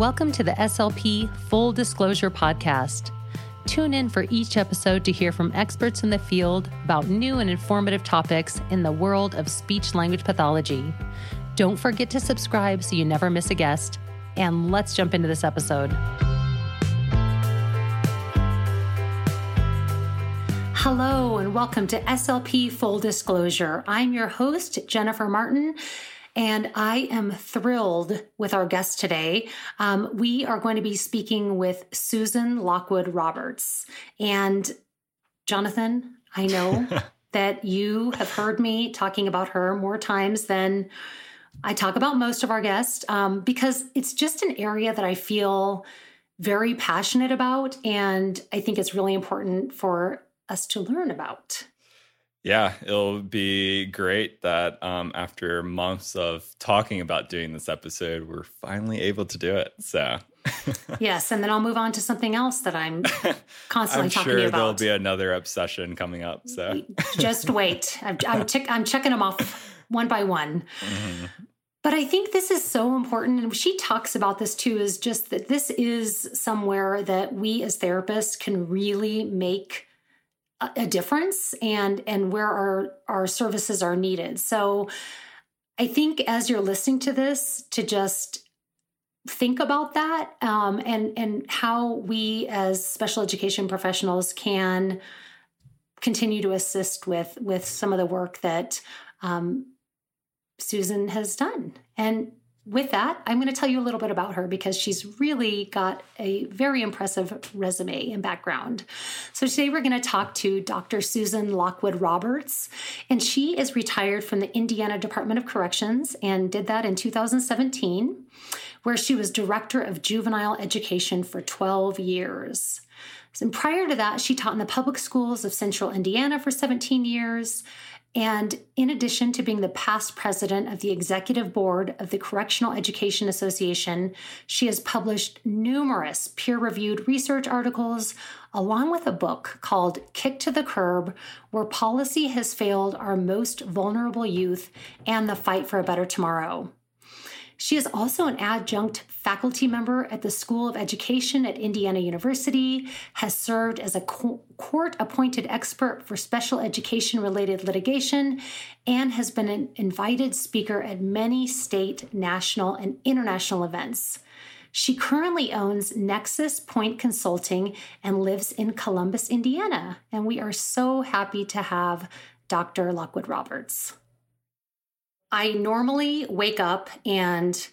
Welcome to the SLP Full Disclosure Podcast. Tune in for each episode to hear from experts in the field about new and informative topics in the world of speech language pathology. Don't forget to subscribe so you never miss a guest. And let's jump into this episode. Hello, and welcome to SLP Full Disclosure. I'm your host, Jennifer Martin, and I am thrilled with our guest today. Um, we are going to be speaking with Susan Lockwood Roberts. And Jonathan, I know that you have heard me talking about her more times than I talk about most of our guests um, because it's just an area that I feel very passionate about. And I think it's really important for us to learn about. Yeah, it'll be great that um, after months of talking about doing this episode, we're finally able to do it. So, yes, and then I'll move on to something else that I'm constantly I'm talking sure about. There'll be another obsession coming up. So, just wait. I'm, I'm, I'm checking them off one by one. Mm-hmm. But I think this is so important. And she talks about this too is just that this is somewhere that we as therapists can really make a difference and and where our our services are needed. So i think as you're listening to this to just think about that um, and and how we as special education professionals can continue to assist with with some of the work that um, susan has done. And with that, I'm going to tell you a little bit about her because she's really got a very impressive resume and background. So, today we're going to talk to Dr. Susan Lockwood Roberts, and she is retired from the Indiana Department of Corrections and did that in 2017, where she was Director of Juvenile Education for 12 years. And prior to that, she taught in the public schools of central Indiana for 17 years and in addition to being the past president of the executive board of the Correctional Education Association, she has published numerous peer reviewed research articles, along with a book called Kick to the Curb Where Policy Has Failed Our Most Vulnerable Youth and the Fight for a Better Tomorrow. She is also an adjunct faculty member at the School of Education at Indiana University, has served as a court appointed expert for special education related litigation, and has been an invited speaker at many state, national, and international events. She currently owns Nexus Point Consulting and lives in Columbus, Indiana. And we are so happy to have Dr. Lockwood Roberts. I normally wake up and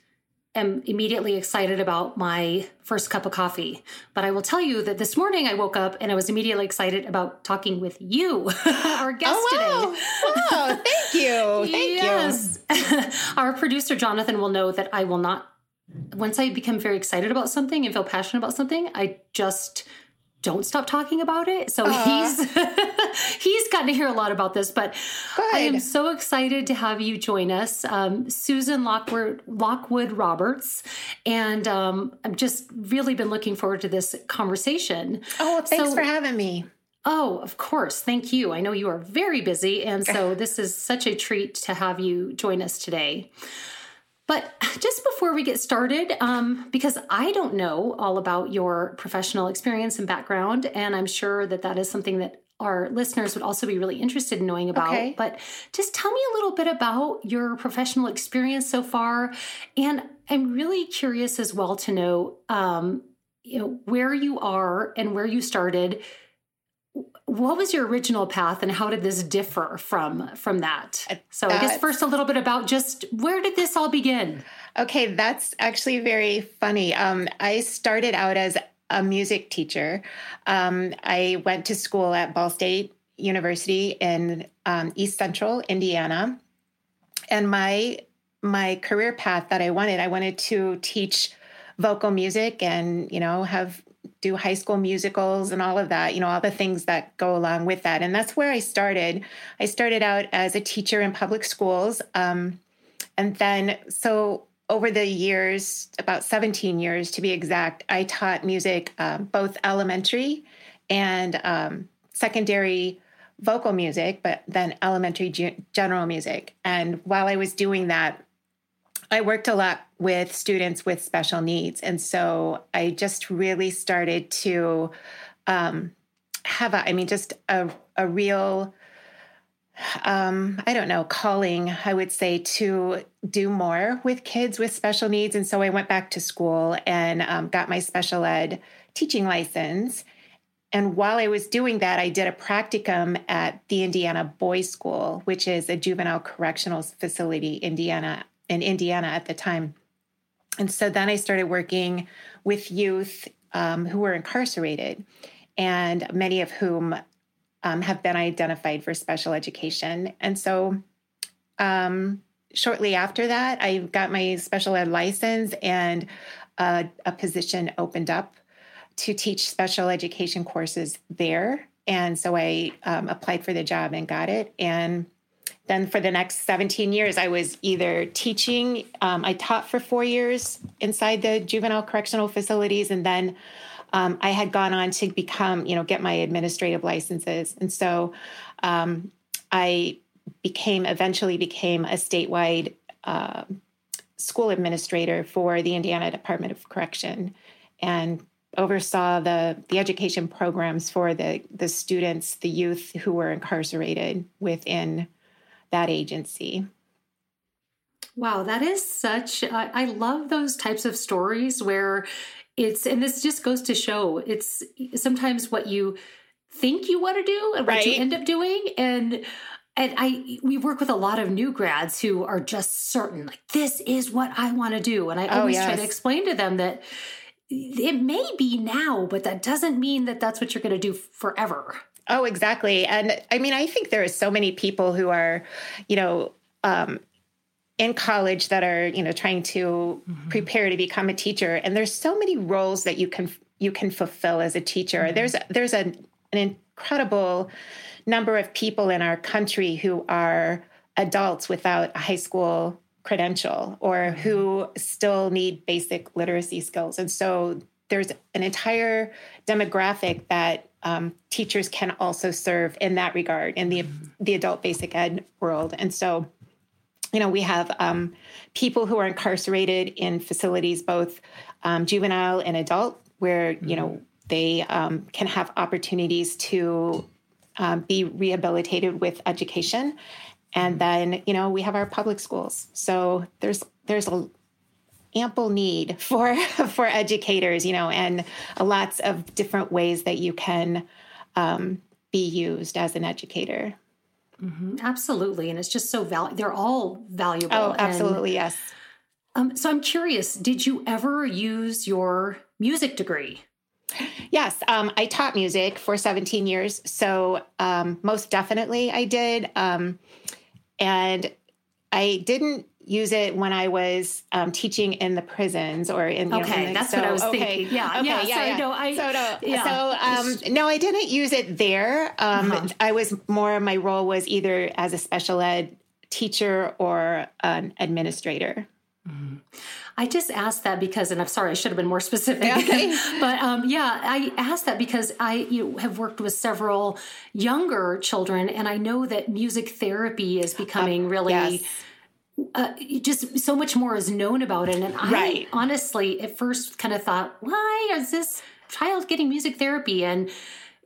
am immediately excited about my first cup of coffee. But I will tell you that this morning I woke up and I was immediately excited about talking with you, our guest oh, wow. today. wow, thank you. Thank yes. you. our producer, Jonathan, will know that I will not, once I become very excited about something and feel passionate about something, I just don't stop talking about it. So uh, he's he's gotten to hear a lot about this, but good. I am so excited to have you join us, um, Susan Lockwood Lockwood Roberts, and um, I've just really been looking forward to this conversation. Oh, thanks so, for having me. Oh, of course. Thank you. I know you are very busy, and so this is such a treat to have you join us today. But just before we get started, um, because I don't know all about your professional experience and background, and I'm sure that that is something that our listeners would also be really interested in knowing about. Okay. But just tell me a little bit about your professional experience so far. And I'm really curious as well to know, um, you know, where you are and where you started what was your original path and how did this differ from from that? So that's, i guess first a little bit about just where did this all begin? Okay that's actually very funny. Um, i started out as a music teacher. Um, i went to school at ball state university in um, east central indiana. And my my career path that i wanted i wanted to teach vocal music and you know have do high school musicals and all of that, you know, all the things that go along with that. And that's where I started. I started out as a teacher in public schools. Um, and then, so over the years, about 17 years to be exact, I taught music, um, both elementary and um, secondary vocal music, but then elementary general music. And while I was doing that, I worked a lot with students with special needs. And so I just really started to um, have a, I mean, just a, a real, um, I don't know, calling, I would say, to do more with kids with special needs. And so I went back to school and um, got my special ed teaching license. And while I was doing that, I did a practicum at the Indiana Boys School, which is a juvenile correctional facility, Indiana, in Indiana at the time. And so then I started working with youth um, who were incarcerated, and many of whom um, have been identified for special education. And so um, shortly after that, I got my special ed license, and uh, a position opened up to teach special education courses there. And so I um, applied for the job and got it. And then for the next 17 years, I was either teaching, um, I taught for four years inside the juvenile correctional facilities, and then um, I had gone on to become, you know, get my administrative licenses. And so um, I became, eventually became a statewide uh, school administrator for the Indiana Department of Correction and oversaw the, the education programs for the, the students, the youth who were incarcerated within that agency. Wow, that is such, uh, I love those types of stories where it's, and this just goes to show it's sometimes what you think you want to do and what you end up doing. And, and I, we work with a lot of new grads who are just certain, like, this is what I want to do. And I oh, always yes. try to explain to them that it may be now, but that doesn't mean that that's what you're going to do forever. Oh, exactly. And I mean, I think there are so many people who are, you know, um, in college that are, you know, trying to mm-hmm. prepare to become a teacher. And there's so many roles that you can you can fulfill as a teacher. Mm-hmm. There's there's a, an incredible number of people in our country who are adults without a high school credential or mm-hmm. who still need basic literacy skills. And so there's an entire demographic that um, teachers can also serve in that regard in the mm-hmm. the adult basic ed world. And so, you know, we have um, people who are incarcerated in facilities, both um, juvenile and adult, where you know mm-hmm. they um, can have opportunities to um, be rehabilitated with education. And mm-hmm. then, you know, we have our public schools. So there's there's a ample need for for educators you know and lots of different ways that you can um, be used as an educator mm-hmm. absolutely and it's just so valuable they're all valuable oh absolutely and, yes um, so i'm curious did you ever use your music degree Yes, um, I taught music for 17 years. So, um, most definitely I did. Um, and I didn't use it when I was um, teaching in the prisons or in. You okay, know, that's so, what I was okay. thinking. Yeah, okay, yeah, yeah. So yeah. no, I. So no, yeah. so um, no, I didn't use it there. Um, uh-huh. I was more. My role was either as a special ed teacher or an administrator. Mm-hmm. I just asked that because, and I'm sorry, I should have been more specific. Okay. but um, yeah, I asked that because I you know, have worked with several younger children, and I know that music therapy is becoming uh, really. Yes uh, just so much more is known about it. And I honestly, at first, kind of thought, why is this child getting music therapy? And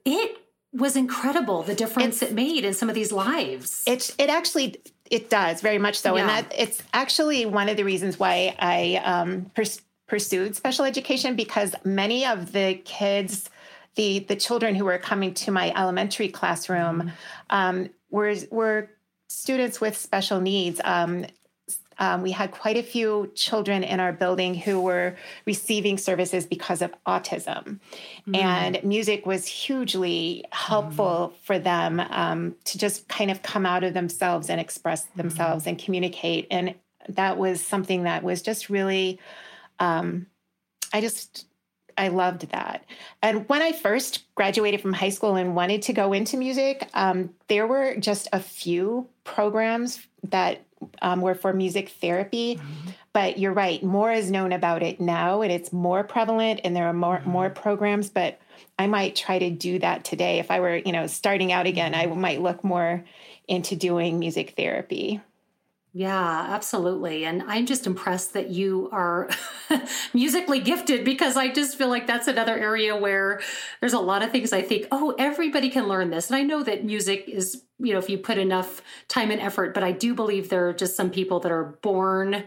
it was incredible the difference it's, it made in some of these lives. It it actually it does very much so, yeah. and that it's actually one of the reasons why I um, pers- pursued special education because many of the kids. The, the children who were coming to my elementary classroom mm-hmm. um, were were students with special needs. Um, um, we had quite a few children in our building who were receiving services because of autism. Mm. And music was hugely helpful mm. for them um, to just kind of come out of themselves and express themselves mm. and communicate. And that was something that was just really, um, I just, I loved that. And when I first graduated from high school and wanted to go into music, um, there were just a few programs that um, were for music therapy. Mm-hmm. But you're right, more is known about it now, and it's more prevalent, and there are more mm-hmm. more programs. But I might try to do that today if I were, you know, starting out again. I mm-hmm. might look more into doing music therapy. Yeah, absolutely. And I'm just impressed that you are musically gifted because I just feel like that's another area where there's a lot of things I think, oh, everybody can learn this. And I know that music is, you know, if you put enough time and effort, but I do believe there are just some people that are born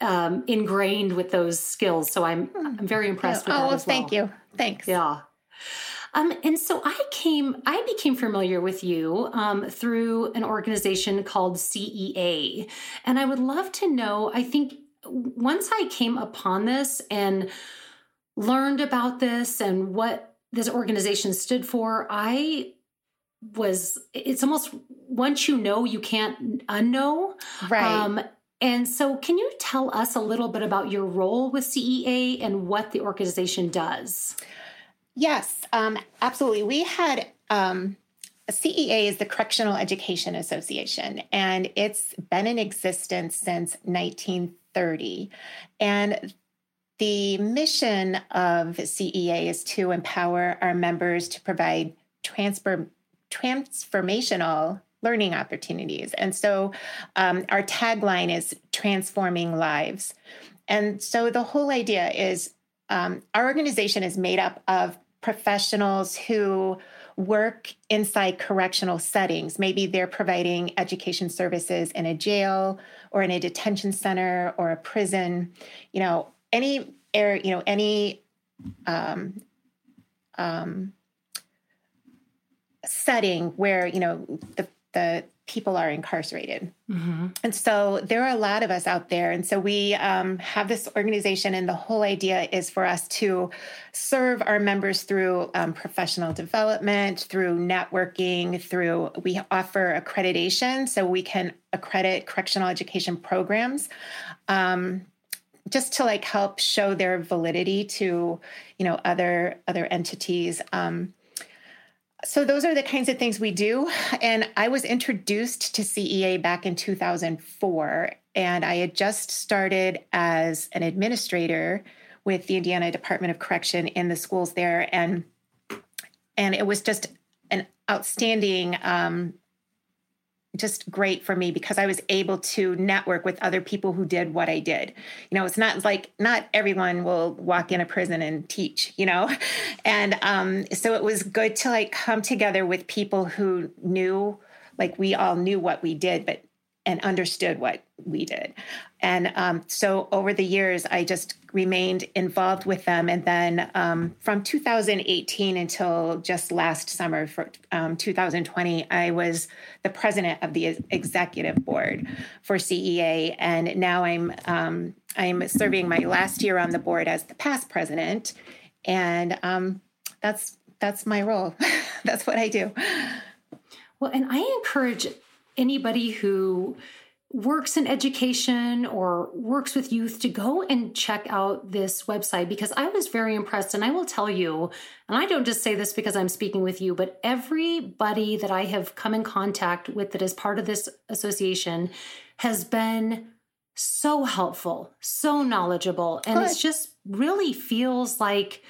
um, ingrained with those skills. So I'm hmm. I'm very impressed with oh, that well, as well. Thank you. Thanks. Yeah. Um, and so I came, I became familiar with you um, through an organization called CEA. And I would love to know, I think once I came upon this and learned about this and what this organization stood for, I was, it's almost once you know, you can't unknow. Right. Um, and so, can you tell us a little bit about your role with CEA and what the organization does? Yes, um, absolutely. We had um, CEA is the Correctional Education Association, and it's been in existence since 1930. And the mission of CEA is to empower our members to provide transfer, transformational learning opportunities. And so um, our tagline is transforming lives. And so the whole idea is um, our organization is made up of professionals who work inside correctional settings. Maybe they're providing education services in a jail or in a detention center or a prison. You know, any air, you know, any um, um, setting where you know the the people are incarcerated. Mm-hmm. And so there are a lot of us out there. And so we um, have this organization, and the whole idea is for us to serve our members through um, professional development, through networking, through we offer accreditation so we can accredit correctional education programs. Um, just to like help show their validity to you know other other entities um, so those are the kinds of things we do. And I was introduced to CEA back in 2004, and I had just started as an administrator with the Indiana Department of Correction in the schools there, and and it was just an outstanding um, just great for me because I was able to network with other people who did what I did. You know, it's not like not everyone will walk in a prison and teach, you know? And um, so it was good to like come together with people who knew, like we all knew what we did, but and understood what we did. And um, so over the years, I just remained involved with them. And then um, from 2018 until just last summer for um, 2020, I was the president of the executive board for CEA. And now I'm um, I'm serving my last year on the board as the past president. And um, that's that's my role. that's what I do. Well, and I encourage anybody who works in education or works with youth to go and check out this website because I was very impressed. And I will tell you, and I don't just say this because I'm speaking with you, but everybody that I have come in contact with that is part of this association has been so helpful, so knowledgeable. And it just really feels like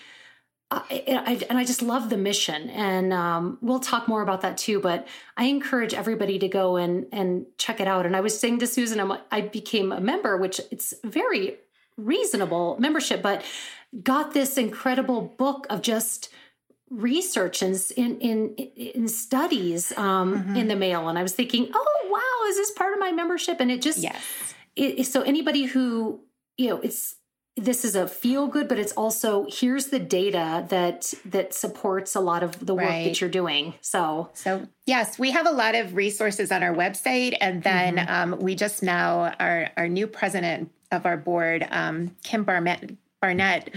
I, and I just love the mission, and um, we'll talk more about that too. But I encourage everybody to go and and check it out. And I was saying to Susan, I'm, I became a member, which it's very reasonable membership, but got this incredible book of just research and in in in studies um, mm-hmm. in the mail. And I was thinking, oh wow, is this part of my membership? And it just yes. It, so anybody who you know, it's this is a feel good but it's also here's the data that that supports a lot of the work right. that you're doing so so yes we have a lot of resources on our website and then mm-hmm. um, we just now our our new president of our board um, kim barnett barnett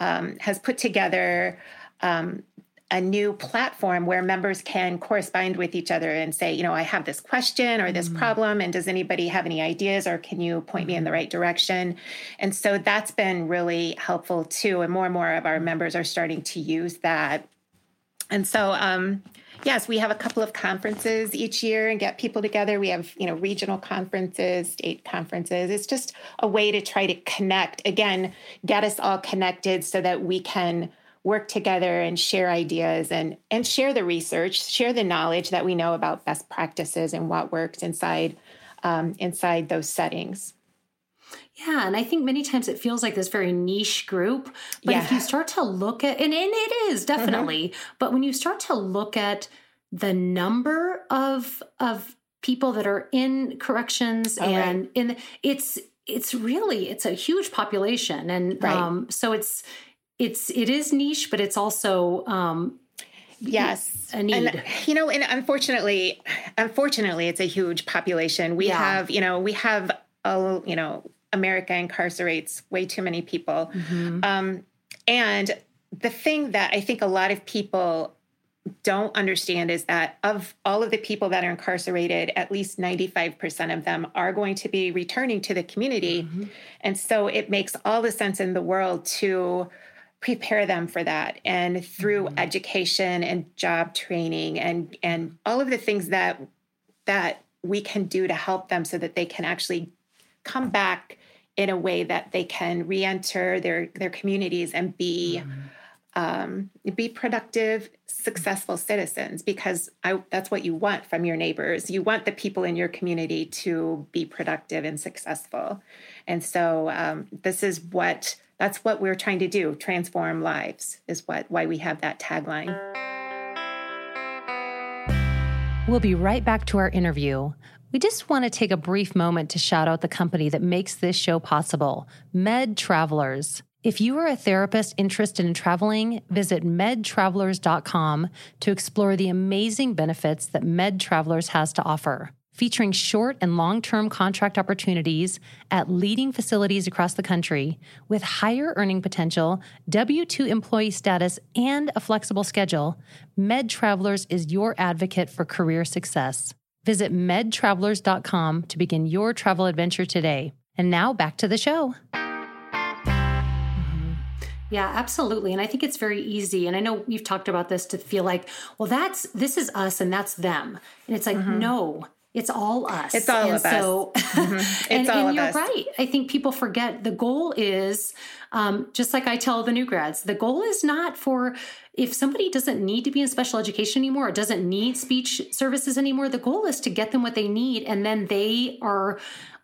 um, has put together um, a new platform where members can correspond with each other and say, you know, I have this question or this mm. problem, and does anybody have any ideas or can you point mm. me in the mm-hmm. right direction? And so that's been really helpful too. And more and more of our members are starting to use that. And so, um, yes, we have a couple of conferences each year and get people together. We have, you know, regional conferences, state conferences. It's just a way to try to connect, again, get us all connected so that we can work together and share ideas and and share the research, share the knowledge that we know about best practices and what works inside um, inside those settings. Yeah, and I think many times it feels like this very niche group. But yeah. if you start to look at, and, and it is mm-hmm. definitely, mm-hmm. but when you start to look at the number of of people that are in corrections oh, and right. in it's it's really it's a huge population, and right. um, so it's it's it is niche, but it's also um, yes a need and, you know and unfortunately unfortunately it's a huge population we yeah. have you know we have a you know america incarcerates way too many people mm-hmm. um, and the thing that i think a lot of people don't understand is that of all of the people that are incarcerated, at least 95% of them are going to be returning to the community. Mm-hmm. And so it makes all the sense in the world to prepare them for that and through mm-hmm. education and job training and and all of the things that that we can do to help them so that they can actually come back in a way that they can re-enter their their communities and be mm-hmm. um, be productive successful citizens because I, that's what you want from your neighbors you want the people in your community to be productive and successful and so um, this is what that's what we're trying to do transform lives is what why we have that tagline. We'll be right back to our interview. We just want to take a brief moment to shout out the company that makes this show possible med travelers. If you are a therapist interested in traveling, visit medtravelers.com to explore the amazing benefits that Med Travelers has to offer featuring short and long term contract opportunities at leading facilities across the country with higher earning potential, W 2 employee status, and a flexible schedule. Med Travelers is your advocate for career success. Visit medtravelers.com to begin your travel adventure today. And now back to the show. Yeah, absolutely. And I think it's very easy. And I know we've talked about this to feel like, well, that's this is us and that's them. And it's like, mm-hmm. no, it's all us. It's all and of so, us. Mm-hmm. It's and, all and of you're us. right. I think people forget the goal is um, just like I tell the new grads, the goal is not for if somebody doesn't need to be in special education anymore or doesn't need speech services anymore, the goal is to get them what they need and then they are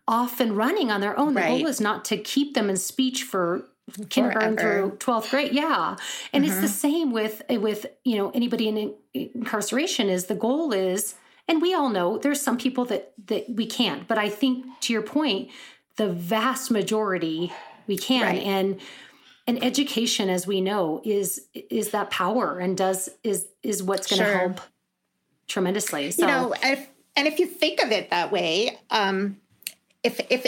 off and running on their own. The right. goal is not to keep them in speech for kindergarten through 12th grade yeah and mm-hmm. it's the mm-hmm. same with with you know anybody in incarceration is the goal is and we all know there's some people that that we can't but i think to your point the vast majority we can right. and and education as we know is is that power and does is is what's going to sure. help tremendously so you know if, and if you think of it that way um if if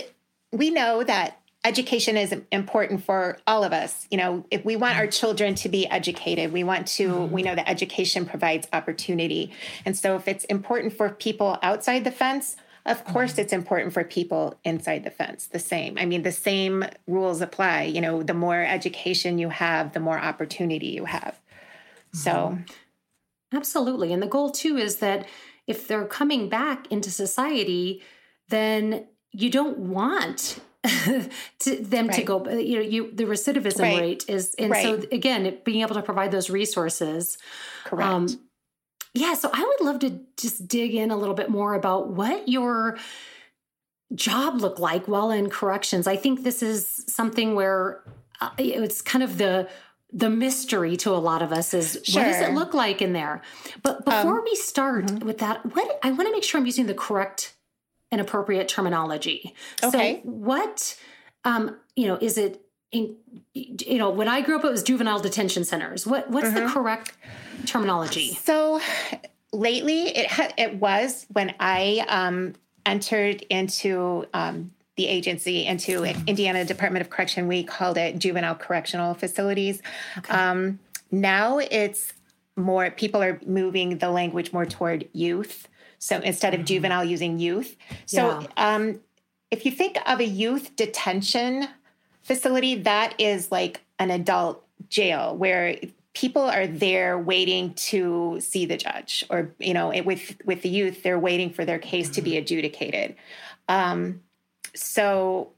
we know that education is important for all of us you know if we want our children to be educated we want to mm-hmm. we know that education provides opportunity and so if it's important for people outside the fence of course mm-hmm. it's important for people inside the fence the same i mean the same rules apply you know the more education you have the more opportunity you have so mm-hmm. absolutely and the goal too is that if they're coming back into society then you don't want to them right. to go you know you the recidivism right. rate is and right. so again it, being able to provide those resources correct um, yeah so i would love to just dig in a little bit more about what your job looked like while in corrections i think this is something where uh, it's kind of the the mystery to a lot of us is sure. what does it look like in there but before um, we start mm-hmm. with that what i want to make sure i'm using the correct and appropriate terminology. Okay. So what um, you know, is it in, you know, when I grew up it was juvenile detention centers. What what's mm-hmm. the correct terminology? So lately it ha- it was when I um, entered into um, the agency into Indiana Department of Correction. We called it juvenile correctional facilities. Okay. Um, now it's more people are moving the language more toward youth. So instead of mm-hmm. juvenile, using youth. So yeah. um, if you think of a youth detention facility, that is like an adult jail where people are there waiting to see the judge or you know with with the youth they're waiting for their case mm-hmm. to be mm-hmm. adjudicated um, so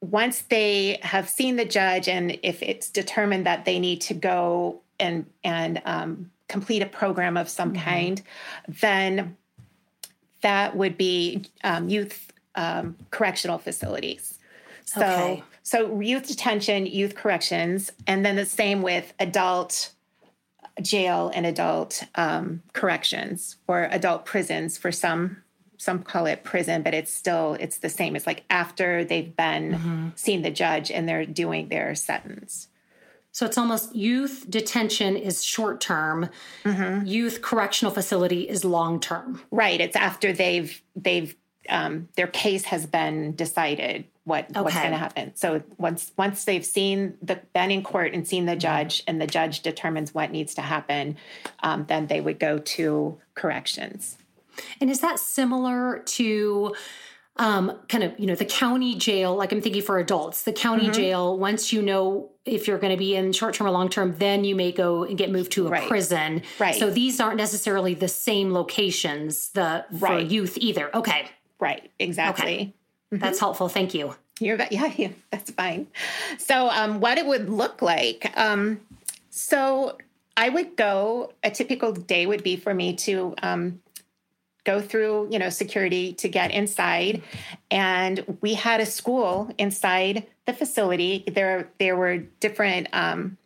once they have seen the judge and if it's determined that they need to go and and um, complete a program of some mm-hmm. kind then that would be um, youth um, correctional facilities. So, Okay. so youth detention, youth corrections, and then the same with adult jail and adult um, corrections or adult prisons for some some call it prison but it's still it's the same it's like after they've been seen the judge and they're doing their sentence So it's almost youth detention is short term, youth correctional facility is long term. right. It's after they've they've um, their case has been decided what what's going to happen. So once once they've seen the been in court and seen the judge and the judge determines what needs to happen um, then they would go to corrections. And is that similar to um, kind of, you know, the county jail? Like I'm thinking for adults, the county Mm-hmm. jail, once you know if you're going to be in short term or long term, then you may go and get moved to a Right. prison. Right. So these aren't necessarily the same locations the for Right. youth either. Okay. right exactly Okay. That's helpful. Thank you. You're. Yeah, yeah, that's fine. So, um, what it would look like. Um, so, I would go. A typical day would be for me to um, go through, you know, security to get inside, and we had a school inside the facility. There, there were different um,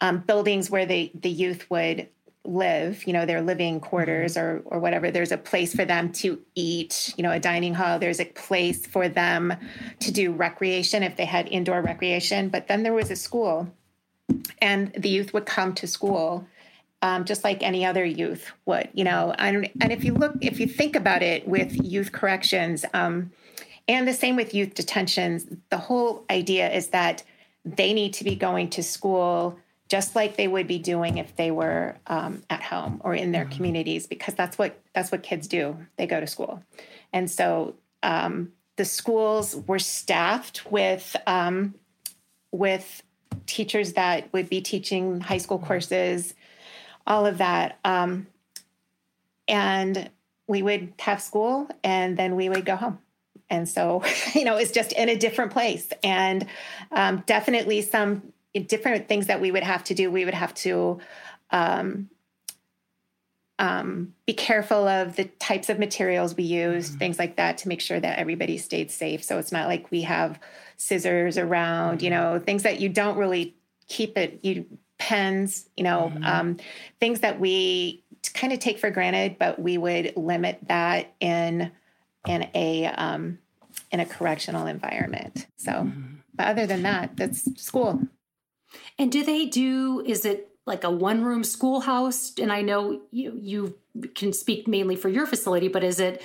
um, buildings where the the youth would live you know their living quarters or or whatever. There's a place for them to eat you know a dining hall. There's a place for them to do recreation if they had indoor recreation. But then there was a school and the youth would come to school um, just like any other youth would you know? And, and if you look if you think about it with youth corrections um, and the same with youth detentions the whole idea is that they need to be going to school just like they would be doing if they were um, at home or in their communities because that's what that's what kids do. They go to school. And so um, the schools were staffed with um, with teachers that would be teaching high school courses all of that. Um, and we would have school and then we would go home. And so you know it's just in a different place. And um, definitely some different things that we would have to do. We would have to um, um, be careful of the types of materials we use things like that to make sure that everybody stayed safe. So it's not like we have scissors around you know things that you don't really keep it you pens you know um, things that we kind of take for granted but we would limit that in in a um, in a correctional environment so but other than that that's school And do they do, is it like a one room schoolhouse? And I know you, you can speak mainly for your facility, but is it,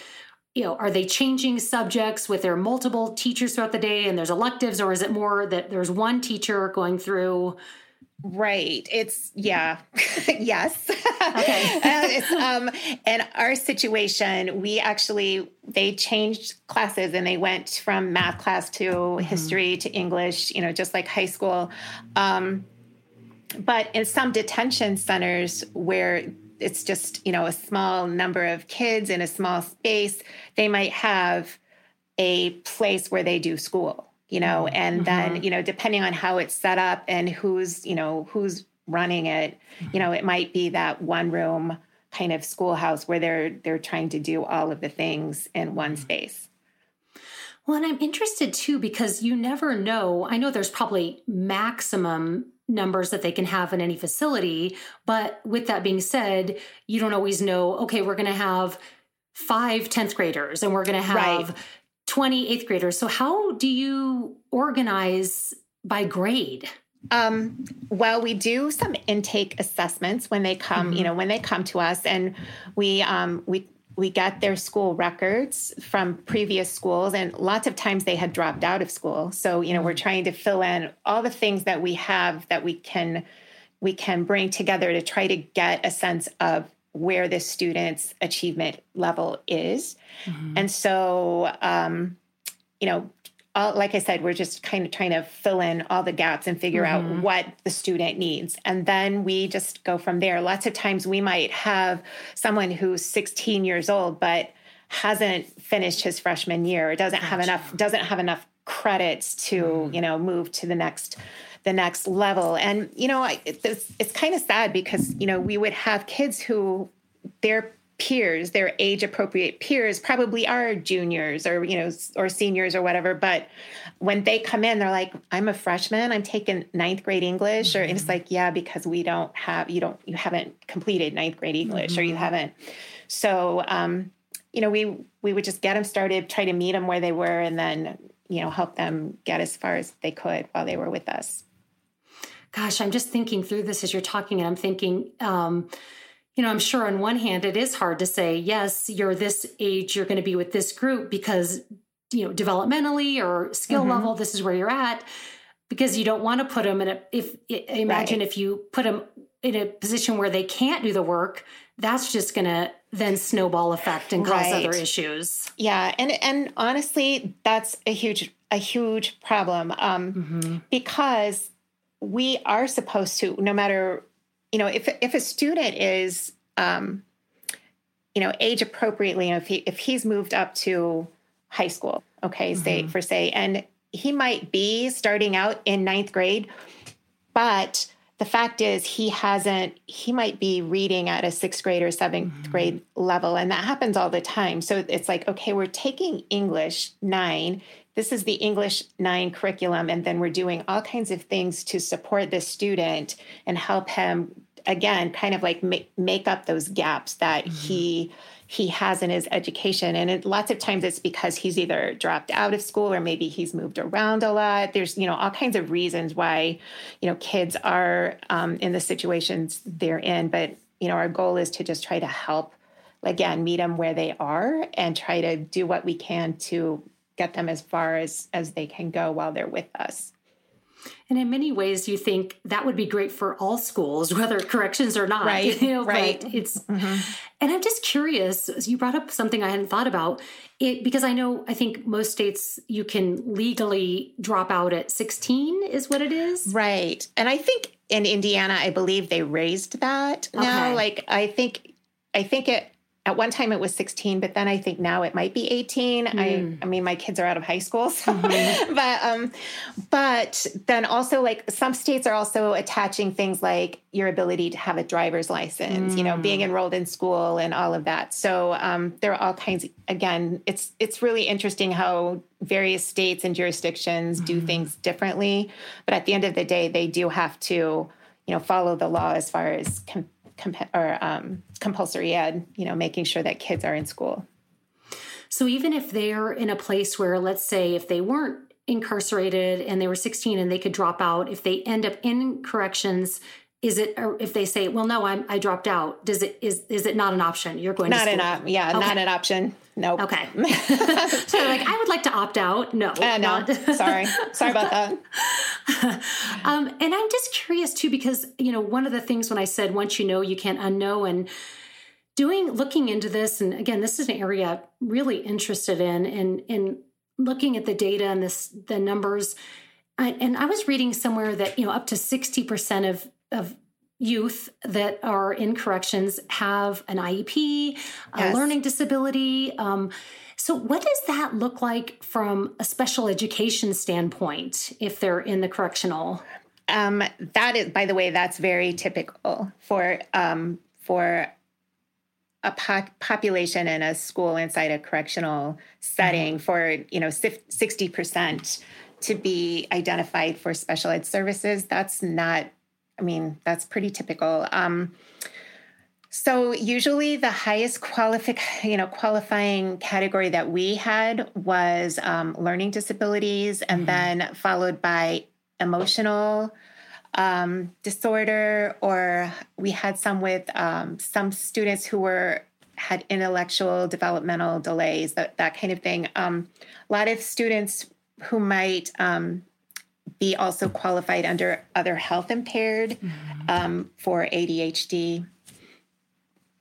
you know, are they changing subjects with their multiple teachers throughout the day and there's electives, or is it more that there's one teacher going through? Right. It's yeah. yes. Okay. And it's, um, in our situation, we actually they changed classes and they went from math class to history to English. You know, just like high school. Um, but in some detention centers where it's just you know a small number of kids in a small space, they might have a place where they do school you know mm-hmm. and then mm-hmm. you know depending on how it's set up and who's you know who's running it you know mm-hmm. it might be that one room kind of schoolhouse where they're they're trying to do all of the things in one space. Well, and I'm interested too because you never know. I know there's probably maximum numbers that they can have in any facility, but with that being said, you don't always know, okay, we're going to have five 10th graders and we're going to have Right. 20 eighth graders. So, how do you organize by grade? Um, well, we do some intake assessments when they come, you know, when they come to us, and we um, we we get their school records from previous schools, and lots of times they had dropped out of school. So, you know, we're trying to fill in all the things that we have that we can we can bring together to try to get a sense of where the student's achievement level is. Mm-hmm. And so, um, you know, all, like I said, we're just kind of trying to fill in all the gaps and figure out mm-hmm. what the student needs. And then we just go from there. Lots of times we might have someone who's 16 years old, but hasn't finished his freshman year or doesn't have enough, doesn't have enough credits to, mm-hmm. you know, move to the next the next level. And you know, I- it's, it's kind of sad because you know we would have kids who their peers, their age appropriate peers, probably are juniors or you know or seniors or whatever. But when they come in, they're like, "I'm a freshman. I'm taking ninth grade English," mm-hmm. or it's like, "Yeah, because we don't have you don't you haven't completed ninth grade English, mm-hmm. or you mm-hmm. haven't." So um, you know, we we would just get them started, try to meet them where they were, and then you know help them get as far as they could while they were with us. Gosh, I'm just thinking through this as you're talking, and I'm thinking. Um, you know, I'm sure on one hand it is hard to say, yes, you're this age, you're going to be with this group because, you know, developmentally or skill mm-hmm. level, this is where you're at. Because you don't want to put them in a, if, imagine right. if you put them in a position where they can't do the work, that's just going to then snowball effect and cause right. other issues. Yeah, and and honestly, that's a huge a huge problem um, mm-hmm. because we are supposed to, no matter you know, if if a student is um, you know age appropriately, if he if he's moved up to high school, okay, mm-hmm. say for say, and he might be starting out in ninth grade, but the fact is he hasn't he might be reading at a sixth grade or 7th mm-hmm. grade level and that happens all the time so it's like okay we're taking english 9 this is the english 9 curriculum and then we're doing all kinds of things to support the student and help him again kind of like make, make up those gaps that mm-hmm. he he has in his education. And it, lots of times it's because he's either dropped out of school or maybe he's moved around a lot. There's, you know, all kinds of reasons why, you know, kids are um, in the situations they're in. But, you know, our goal is to just try to help, again, meet them where they are and try to do what we can to get them as far as as they can go while they're with us. And in many ways, you think that would be great for all schools, whether corrections or not. Right. You know, right. It's, mm-hmm. and I'm just curious. You brought up something I hadn't thought about it because I know I think most states you can legally drop out at 16 is what it is. Right. And I think in Indiana, I believe they raised that now. Like I think, I think it at one time it was 16 but then i think now it might be 18 mm. i i mean my kids are out of high school so mm-hmm. but um but then also like some states are also attaching things like your ability to have a driver's license mm. you know being hmm. enrolled in school and all of that so um there are all kinds again it's it's really interesting how various states and jurisdictions mm. do mm-hmm. things differently but at the end of the day they do have to you know follow the law as far as com- comp- or um, compulsory ed, you know, making sure that kids are in school. So even if they're in a place where, let's say, if they weren't incarcerated and they were 16 and they could drop out, if they end up in corrections, is it or if they say, "Well, no, I'm I dropped out," does it is is it not an option? You're going not to an op- yeah, okay. not an option. Nope. Okay. so like I would like to opt out. No. Uh, no. Sorry. Sorry about that. um, and I'm just curious too, because you know, one of the things when I said once you know, you can't unknow, and doing looking into this, and again, this is an area I'm really interested in, and in looking at the data and this the numbers. I, and I was reading somewhere that you know up to sixty percent of of youth that are in corrections have an IEP, yes. a learning disability. Um, so, what does that look like from a special education standpoint if they're in the correctional? Um, that is, by the way, that's very typical for um, for a po- population in a school inside a correctional setting. Mm-hmm. For you know, sixty percent to be identified for special ed services. That's not I mean, that's pretty typical. Um, so usually the highest qualific, you know, qualifying category that we had was um, learning disabilities, and mm-hmm. then followed by emotional um, disorder, or we had some with um, some students who were had intellectual developmental delays, that that kind of thing. Um, a lot of students who might um, be also qualified under other health impaired mm-hmm. um, for ADHD.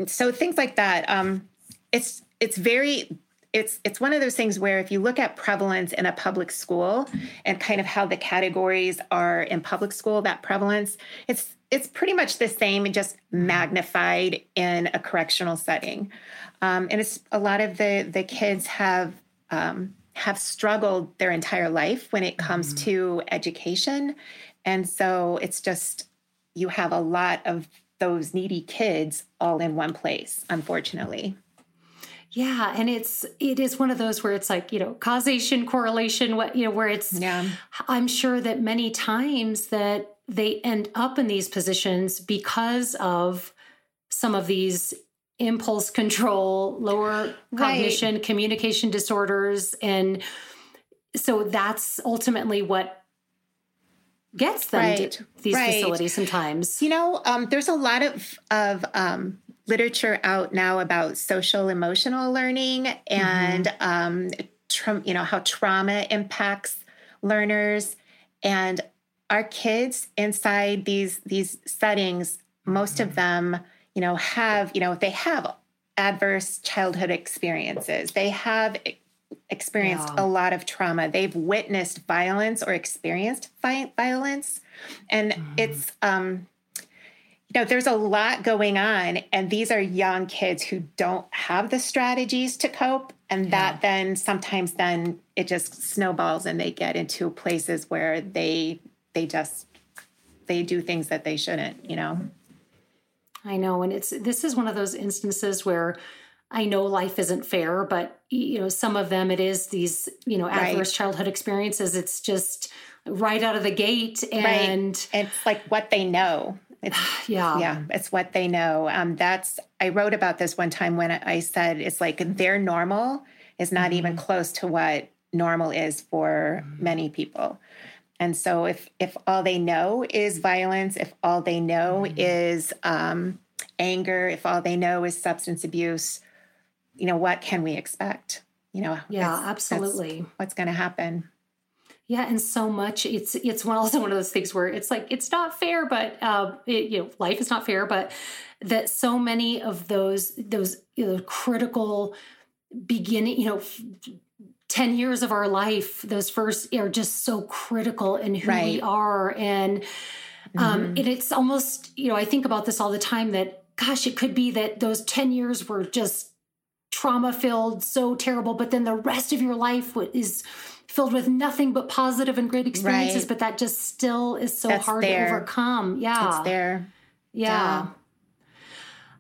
So things like that. Um, it's it's very it's it's one of those things where if you look at prevalence in a public school and kind of how the categories are in public school, that prevalence it's it's pretty much the same, and just magnified in a correctional setting. Um, and it's a lot of the the kids have um, have struggled their entire life when it comes mm-hmm. to education. And so it's just, you have a lot of those needy kids all in one place, unfortunately. Yeah, and it's it is one of those where it's like you know causation correlation. What you know where it's. Yeah. I'm sure that many times that they end up in these positions because of some of these impulse control, lower cognition, right. communication disorders, and so that's ultimately what gets them right. to these right. facilities sometimes. You know, um, there's a lot of of um, literature out now about social emotional learning and mm-hmm. um, tra- you know how trauma impacts learners and our kids inside these these settings most of them you know have you know if they have adverse childhood experiences they have experienced yeah. a lot of trauma they've witnessed violence or experienced violence and mm. it's um you know there's a lot going on and these are young kids who don't have the strategies to cope and yeah. that then sometimes then it just snowballs and they get into places where they they just they do things that they shouldn't you know i know and it's this is one of those instances where i know life isn't fair but you know some of them it is these you know adverse right. childhood experiences it's just right out of the gate and right. it's like what they know it's, yeah. Yeah. It's what they know. Um, that's, I wrote about this one time when I said it's like their normal is not mm-hmm. even close to what normal is for mm-hmm. many people. And so if, if all they know is violence, if all they know mm-hmm. is um, anger, if all they know is substance abuse, you know, what can we expect? You know, yeah, absolutely. What's going to happen? Yeah, and so much it's it's one also one of those things where it's like it's not fair, but uh, it, you know life is not fair, but that so many of those those you know, critical beginning, you know. 10 years of our life those first are just so critical in who right. we are and um mm-hmm. and it's almost you know i think about this all the time that gosh it could be that those 10 years were just trauma filled so terrible but then the rest of your life is filled with nothing but positive and great experiences, right. but that just still is so That's hard there. to overcome. Yeah. It's there. Yeah. yeah.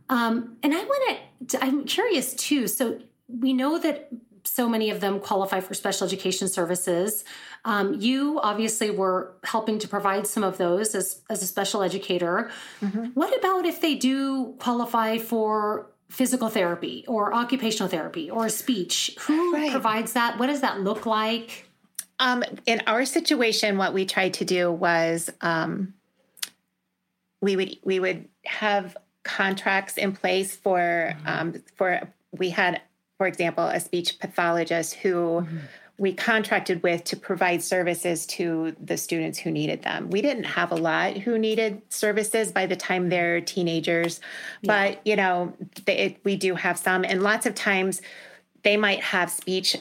Um, and I want to, I'm curious too. So we know that so many of them qualify for special education services. Um, you obviously were helping to provide some of those as, as a special educator. Mm-hmm. What about if they do qualify for physical therapy or occupational therapy or speech? Who right. provides that? What does that look like? Um, in our situation, what we tried to do was um, we would we would have contracts in place for mm-hmm. um, for we had, for example, a speech pathologist who. Mm-hmm. We contracted with to provide services to the students who needed them. We didn't have a lot who needed services by the time they're teenagers, yeah. but you know, they, it, we do have some, and lots of times they might have speech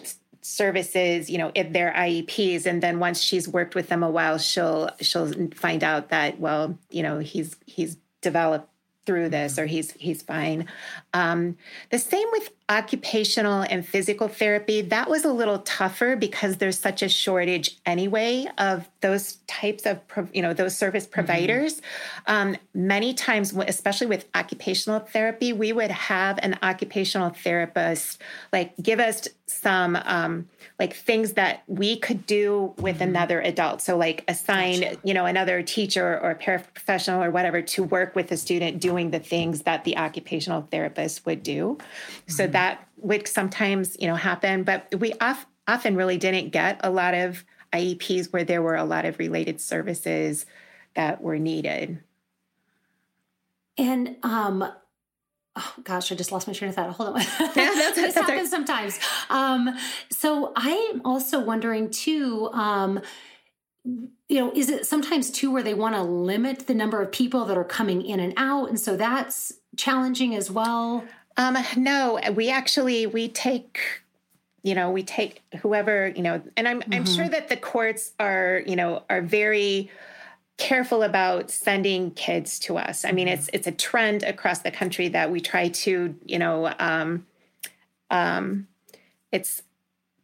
services you know if they're IEPs and then once she's worked with them a while she'll she'll find out that well you know he's he's developed through this or he's he's fine um, the same with occupational and physical therapy that was a little tougher because there's such a shortage anyway of those types of you know those service mm-hmm. providers mm-hmm. um, many times especially with occupational therapy we would have an occupational therapist like give us some um, like things that we could do with mm-hmm. another adult. So like assign, gotcha. you know, another teacher or a paraprofessional or whatever to work with the student doing the things that the occupational therapist would do. Mm-hmm. So that would sometimes, you know, happen, but we off, often really didn't get a lot of IEPs where there were a lot of related services that were needed. And um oh gosh, I just lost my train of thought. Hold on. Yeah, that's, this that's happens sometimes. Um, so I'm also wondering too, um, you know, is it sometimes too where they want to limit the number of people that are coming in and out? And so that's challenging as well. Um, no, we actually, we take you know we take whoever you know and i'm mm-hmm. i'm sure that the courts are you know are very careful about sending kids to us. I mean, it's it's a trend across the country that we try to, you know, um, um, it's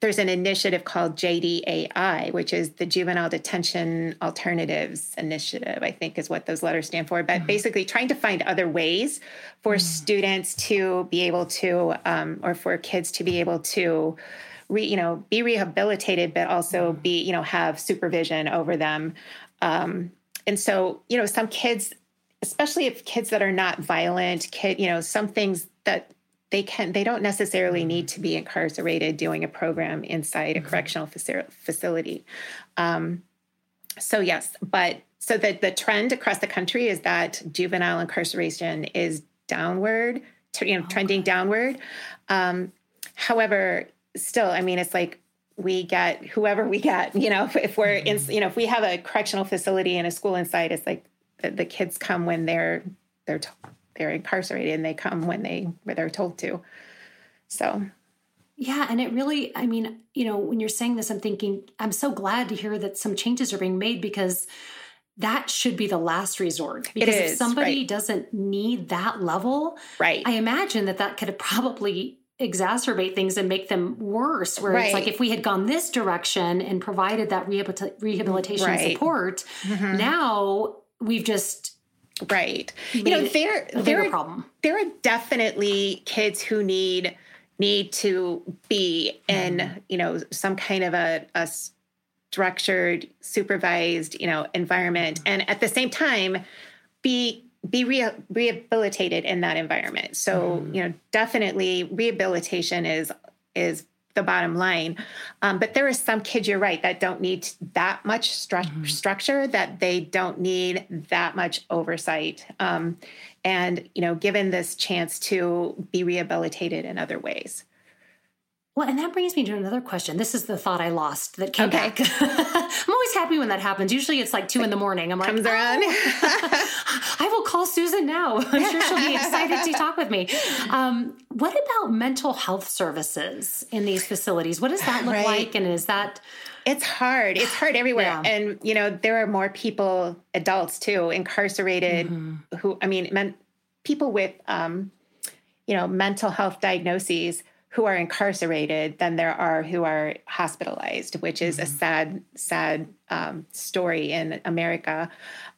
there's an initiative called JDAI, which is the Juvenile Detention Alternatives Initiative, I think is what those letters stand for. But mm-hmm. basically, trying to find other ways for mm-hmm. students to be able to, um, or for kids to be able to, re, you know, be rehabilitated, but also mm-hmm. be, you know, have supervision over them. Um, and so, you know, some kids, especially if kids that are not violent, kid, you know, some things that they can they don't necessarily need to be incarcerated doing a program inside a mm-hmm. correctional facility. Um, so yes but so the, the trend across the country is that juvenile incarceration is downward you know trending downward. Um, however still i mean it's like we get whoever we get you know if, if we're in mm-hmm. you know if we have a correctional facility and a school inside it's like the, the kids come when they're they're t- they're incarcerated and they come when they when they're told to. So yeah, and it really, I mean, you know, when you're saying this, I'm thinking, I'm so glad to hear that some changes are being made because that should be the last resort. Because if somebody right. doesn't need that level, right? I imagine that that could have probably exacerbate things and make them worse. Where right. it's like if we had gone this direction and provided that rehabilitation right. support, mm-hmm. now we've just Right. You know, there there are, there are definitely kids who need need to be in, mm-hmm. you know, some kind of a, a structured, supervised, you know, environment mm-hmm. and at the same time be be re- rehabilitated in that environment. So, mm-hmm. you know, definitely rehabilitation is is the bottom line. Um, but there are some kids, you're right, that don't need that much stru- mm-hmm. structure, that they don't need that much oversight. Um, and, you know, given this chance to be rehabilitated in other ways. Well, and that brings me to another question. This is the thought I lost that came okay. back. I'm always happy when that happens. Usually it's like two in the morning. I'm like, comes around. Oh, I will call Susan now. I'm sure she'll be excited to talk with me. Um, what about mental health services in these facilities? What does that look right. like? And is that it's hard. It's hard everywhere. Yeah. And you know, there are more people, adults too, incarcerated mm-hmm. who I mean, men, people with um, you know, mental health diagnoses who are incarcerated than there are who are hospitalized, which is mm-hmm. a sad, sad um, story in America.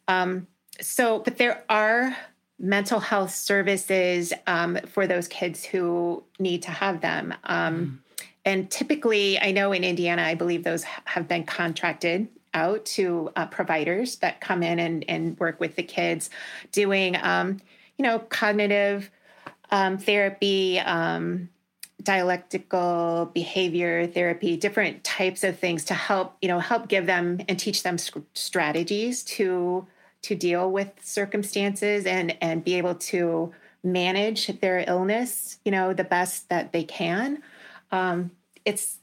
Um, so, but there are mental health services um, for those kids who need to have them. Mm. And typically, I know in Indiana, I believe those have been contracted out to uh, providers that come in and, and work with the kids doing, um, you know, cognitive um, therapy, um, dialectical behavior therapy different types of things to help you know help give them and teach them strategies to to deal with circumstances and and be able to manage their illness you know the best that they can um, it's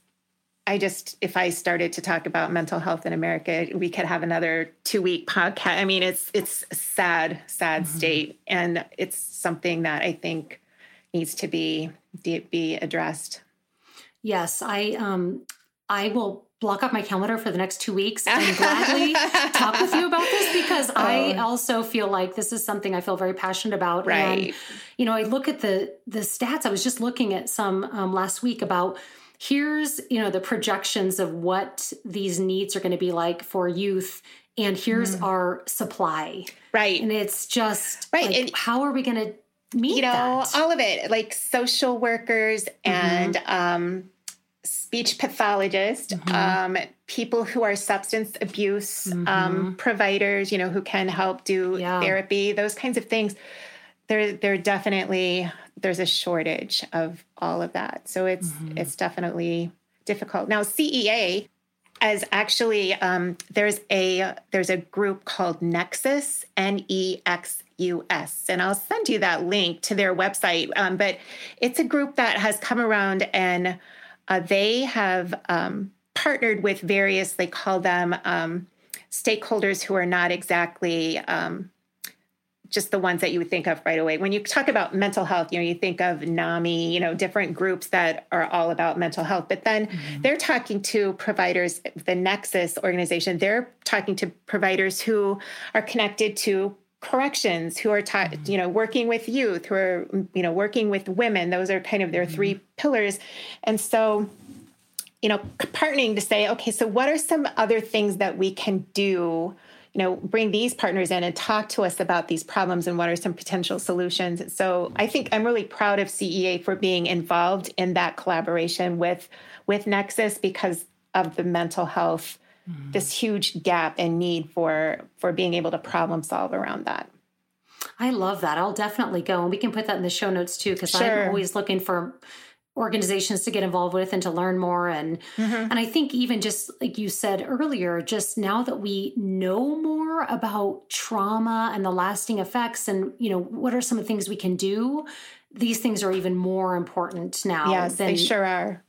i just if i started to talk about mental health in america we could have another two week podcast i mean it's it's a sad sad mm-hmm. state and it's something that i think needs to be be addressed. Yes, I um I will block up my calendar for the next two weeks and gladly talk with you about this because oh. I also feel like this is something I feel very passionate about. Right. And, you know, I look at the the stats. I was just looking at some um, last week about here's you know the projections of what these needs are going to be like for youth and here's mm. our supply right and it's just right like, and, how are we going to meet you know that? all of it like social workers mm-hmm. and um, speech pathologists mm-hmm. um, people who are substance abuse um, mm-hmm. um, providers you know who can help do yeah. therapy those kinds of things there there definitely there's a shortage of all of that so it's mm-hmm. it's definitely difficult now cea as actually um, there's a there's a group called nexus n-e-x US. And I'll send you that link to their website. Um, but it's a group that has come around and uh, they have um, partnered with various, they call them um, stakeholders who are not exactly um, just the ones that you would think of right away. When you talk about mental health, you know, you think of NAMI, you know, different groups that are all about mental health. But then mm-hmm. they're talking to providers, the Nexus organization, they're talking to providers who are connected to corrections who are taught mm-hmm. you know working with youth who are you know working with women those are kind of their three mm-hmm. pillars and so you know, partnering to say, okay, so what are some other things that we can do? You know, bring these partners in and talk to us about these problems and what are some potential solutions. So I think I'm really proud of CEA for being involved in that collaboration with with Nexus because of the mental health, mm-hmm. this huge gap and need for for being able to problem solve around that. I love that. I'll definitely go, and we can put that in the show notes too, because sure. I'm always looking for organizations to get involved with and to learn more and mm-hmm. and I think even just like you said earlier just now that we know more about trauma and the lasting effects and you know what are some of the things we can do these things are even more important now yes than, they sure are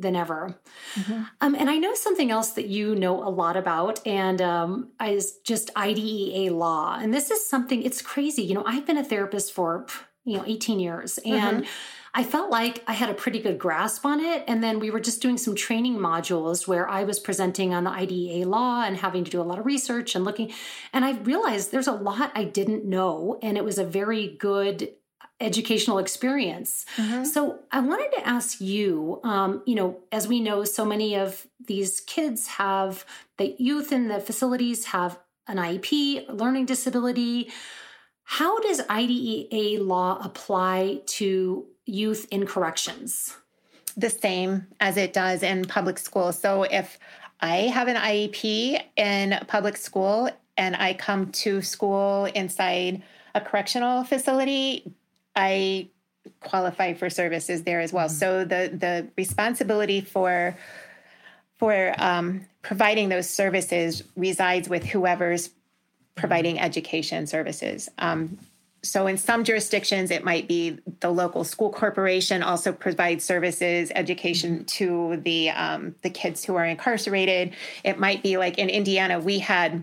than ever mm-hmm. um, and I know something else that you know a lot about and um, is just IDEA law and this is something it's crazy you know I've been a therapist for you know 18 years and mm-hmm I felt like I had a pretty good grasp on it. And then we were just doing some training modules where I was presenting on the IDEA law and having to do a lot of research and looking. And I realized there's a lot I didn't know. And it was a very good educational experience. Mm-hmm. So I wanted to ask you, um, you know, as we know, so many of these kids have the youth in the facilities have an IEP, learning disability. How does IDEA law apply to youth in corrections? The same as it does in public school. So if I have an IEP in public school and I come to school inside a correctional facility, I qualify for services there as well. Mm-hmm. So the the responsibility for for um, providing those services resides with whoever's providing education services. Um, so in some jurisdictions it might be the local school corporation also provides services education to the um, the kids who are incarcerated it might be like in indiana we had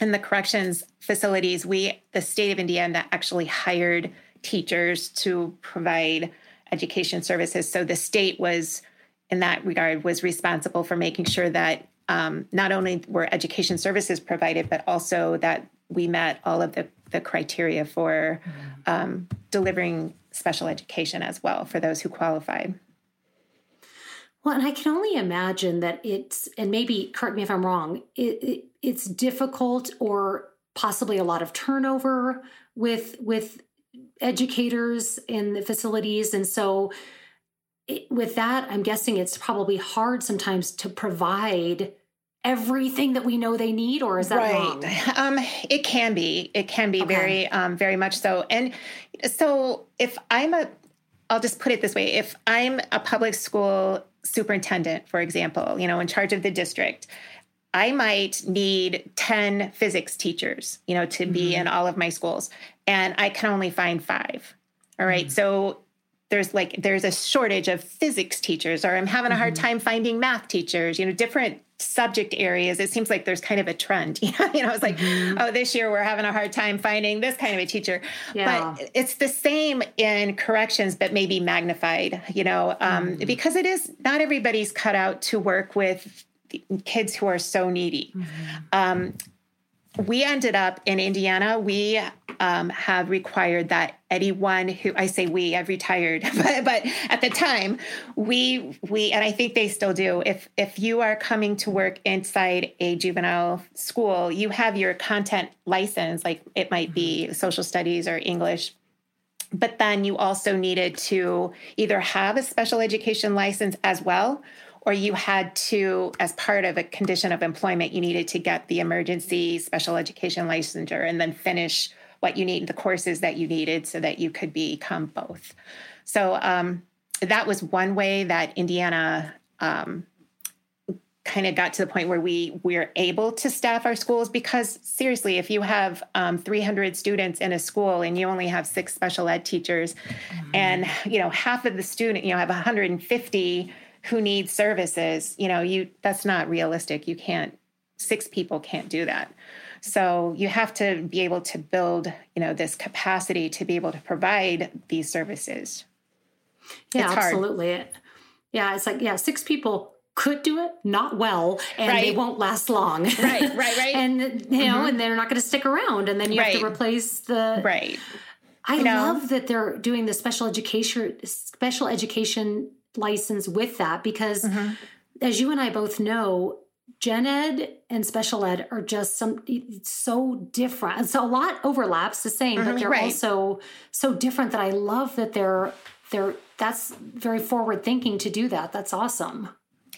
in the corrections facilities we the state of indiana actually hired teachers to provide education services so the state was in that regard was responsible for making sure that um, not only were education services provided but also that we met all of the the criteria for um, delivering special education as well for those who qualified. Well, and I can only imagine that it's, and maybe correct me if I'm wrong, it, it, it's difficult or possibly a lot of turnover with with educators in the facilities, and so it, with that, I'm guessing it's probably hard sometimes to provide everything that we know they need or is that right. wrong? Um, it can be. It can be okay. very, um, very much so. And so if I'm a, I'll just put it this way: if I'm a public school superintendent, for example, you know, in charge of the district, I might need 10 physics teachers, you know, to mm-hmm. be in all of my schools, and I can only find five. All right. mm-hmm. So there's like there's a shortage of physics teachers or i'm having a hard mm-hmm. time finding math teachers you know different subject areas it seems like there's kind of a trend you know you know it's like mm-hmm. oh this year we're having a hard time finding this kind of a teacher yeah. but it's the same in corrections but maybe magnified you know um, mm-hmm. because it is not everybody's cut out to work with kids who are so needy mm-hmm. um, we ended up in Indiana. We um, have required that anyone who I say we, I've retired, but, but at the time we we and I think they still do. If if you are coming to work inside a juvenile school, you have your content license, like it might be mm-hmm. social studies or English. But then you also needed to either have a special education license as well or you had to, as part of a condition of employment, you needed to get the emergency special education licensure and then finish what you need, the courses that you needed, so that you could become both. So um, that was one way that Indiana um, kind of got to the point where we we're able to staff our schools because seriously if you have um, 300 students in a school and you only have six special ed teachers mm-hmm. and you know half of the student you know have 150 who need services you know you that's not realistic you can't six people can't do that so you have to be able to build you know this capacity to be able to provide these services yeah absolutely yeah it's like yeah six people could do it not well and right. they won't last long right right right and you know mm-hmm. and they're not going to stick around and then you right. have to replace the right I you know? love that they're doing the special education special education license with that because mm-hmm. as you and I both know, gen ed and special ed are just some so different. So a lot overlaps the same, mm-hmm, but they're right. also so different that I love that they're they're that's very forward thinking to do that. That's awesome.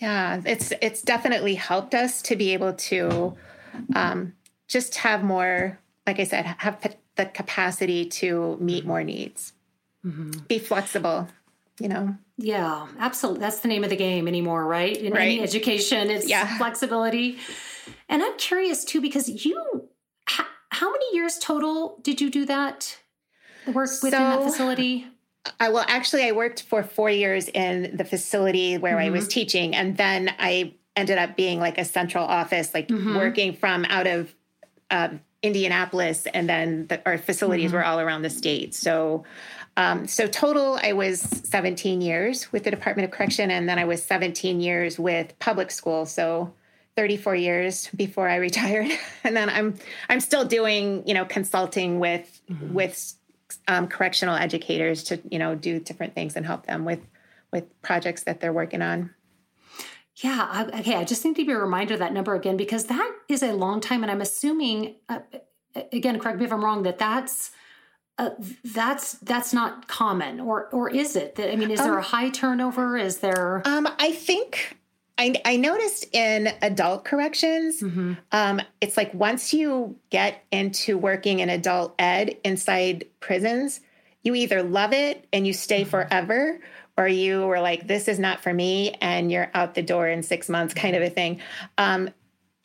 Yeah, it's it's definitely helped us to be able to um, just have more, like I said, have the capacity to meet more needs, mm-hmm. be flexible. You know. Yeah, absolutely. That's the name of the game anymore, right? In right. any education, it's yeah. flexibility. And I'm curious too because you, how many years total did you do that? Work within so, that facility. I well, actually, I worked for four years in the facility where mm-hmm. I was mm-hmm. teaching, and then I ended up being like a central office, like mm-hmm. working from out of uh, Indianapolis, and then the, our facilities mm-hmm. were all around the state. So, um, so total, I was 17 years with the Department of Correction, and then I was 17 years with public school. So. 34 years before I retired, and then I'm I'm still doing you know consulting with mm-hmm. with um, correctional educators to you know do different things and help them with with projects that they're working on yeah I, okay i just need to be a reminder of that number again because that is a long time and i'm assuming uh, again correct me if i'm wrong that that's uh, that's that's not common or or is it that i mean is um, there a high turnover is there um i think I, I noticed in adult corrections, mm-hmm. um, it's like once you get into working in adult ed inside prisons, you either love it and you stay mm-hmm. forever, or you were like, this is not for me, and you're out the door in six months, kind of a thing. Um,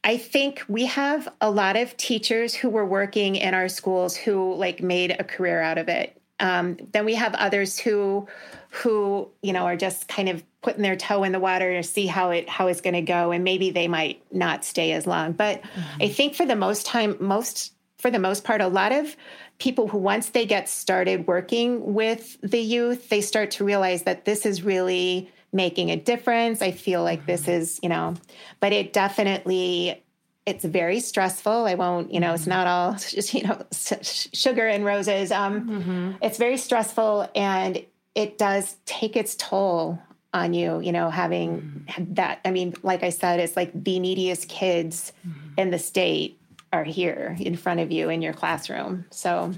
I think we have a lot of teachers who were working in our schools who like made a career out of it. Um, then we have others who who you know are just kind of putting their toe in the water to see how it how it's going to go and maybe they might not stay as long but mm-hmm. i think for the most time most for the most part a lot of people who once they get started working with the youth they start to realize that this is really making a difference i feel like mm-hmm. this is you know but it definitely it's very stressful i won't you know it's mm-hmm. not all just you know sugar and roses um mm-hmm. it's very stressful and it does take its toll on you, you know, having mm-hmm. that. I mean, like I said, it's like the neediest kids mm-hmm. in the state are here in front of you in your classroom. So,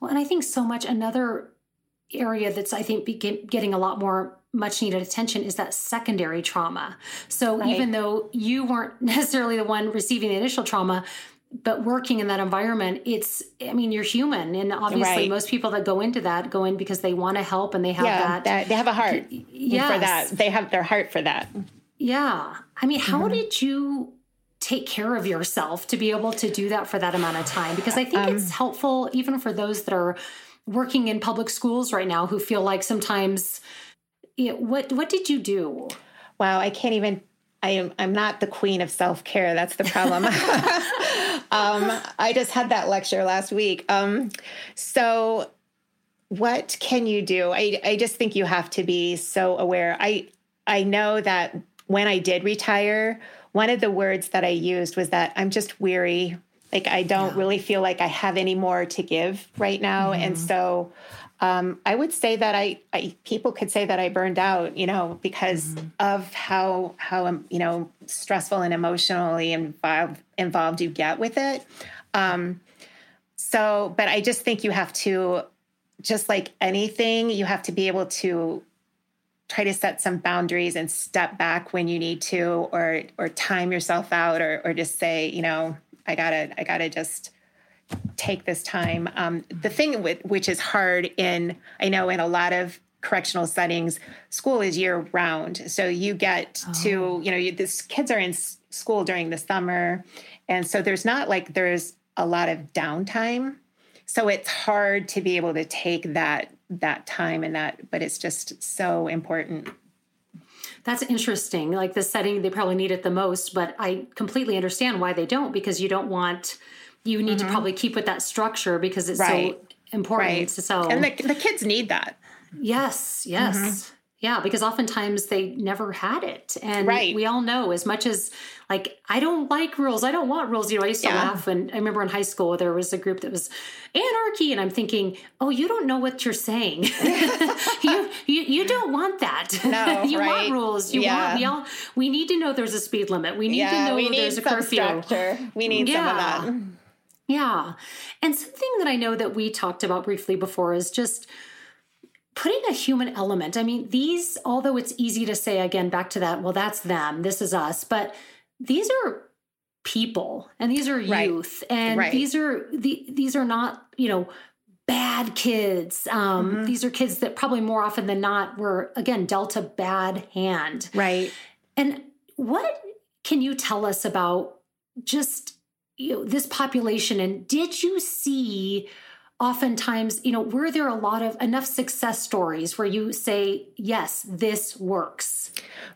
well, and I think so much another area that's, I think, begin, getting a lot more much needed attention is that secondary trauma. So right. even though you weren't necessarily the one receiving the initial trauma, but working in that environment it's i mean you're human and obviously right. most people that go into that go in because they want to help and they have yeah, that, that, they have a heart yes. for that they have their heart for that yeah i mean how mm-hmm. did you take care of yourself to be able to do that for that amount of time because i think um, it's helpful even for those that are working in public schools right now who feel like sometimes you know, what what did you do wow i can't even I am I'm not the queen of self-care. That's the problem. um, I just had that lecture last week. Um, so what can you do? I, I just think you have to be so aware. I I know that when I did retire, one of the words that I used was that I'm just weary. Like I don't yeah. really feel like I have any more to give right now. Mm-hmm. And so um, I would say that I, I, people could say that I burned out, you know, because mm-hmm. of how how um, you know stressful and emotionally involved involved you get with it. Um, so, but I just think you have to, just like anything, you have to be able to try to set some boundaries and step back when you need to, or or time yourself out, or or just say, you know, I gotta I gotta just take this time. Um, the thing with, which is hard in, I know in a lot of correctional settings, school is year round. So you get oh. to, you know, you, this kids are in school during the summer. And so there's not like there's a lot of downtime. So it's hard to be able to take that that time and that, but it's just so important. That's interesting. Like the setting, they probably need it the most, but I completely understand why they don't because you don't want you need mm-hmm. to probably keep with that structure because it's right. so important. Right. So and the, the kids need that. Yes, yes. Mm-hmm. Yeah, because oftentimes they never had it. And Right. we all know as much as like I don't like rules, I don't want rules. You know, I used to Yeah. laugh and I remember in high school there was a group that was anarchy and I'm thinking, "Oh, you don't know what you're saying. you, you you don't want that. No, you right. want rules. You Yeah. want we all we need to know there's a speed limit. We need to yeah, know we need there's a curfew. structure. We need Yeah. some of that. Yeah. And something that I know that we talked about briefly before is just putting a human element. I mean, these, although it's easy to say again, back to that, well, that's them, this is us, but these are people and these are Right. youth and Right. these are the these are not you know bad kids um Mhm. these are kids that probably more often than not were again dealt a bad hand Right. and what can you tell us about just you know this population and did you see oftentimes you know were there a lot of enough success stories where you say yes this works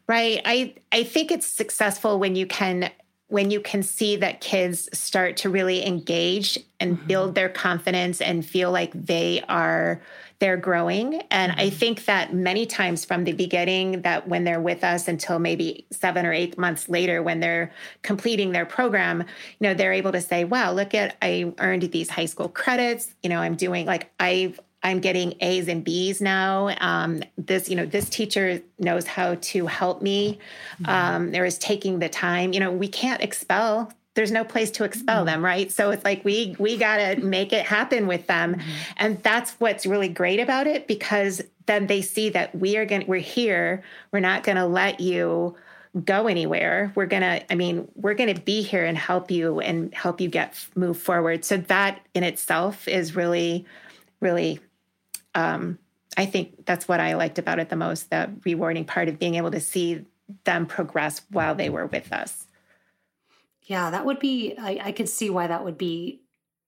Right. I I think it's successful when you can when you can see that kids start to really engage and Mhm. build their confidence and feel like they are they're growing and i Mhm. think that many times from the beginning that when they're with us until maybe 7 or 8 months later when they're completing their program you know they're able to say wow look at i earned these high school credits you know i'm doing like i've I'm getting A's and B's now. Um, this, you know, this teacher knows how to help me. Um, there is taking the time. You know, we can't expel. There's no place to expel mm-hmm. them, right? So it's like we we got to make it happen with them, mm-hmm. and that's what's really great about it because then they see that we are going. We're here. We're not going to let you go anywhere we're gonna i mean we're gonna be here and help you and help you get move forward so that in itself is really really um, I think that's what I liked about it the most the rewarding part of being able to see them progress while they mm-hmm. were with us. Yeah that would be i, I could see why that would be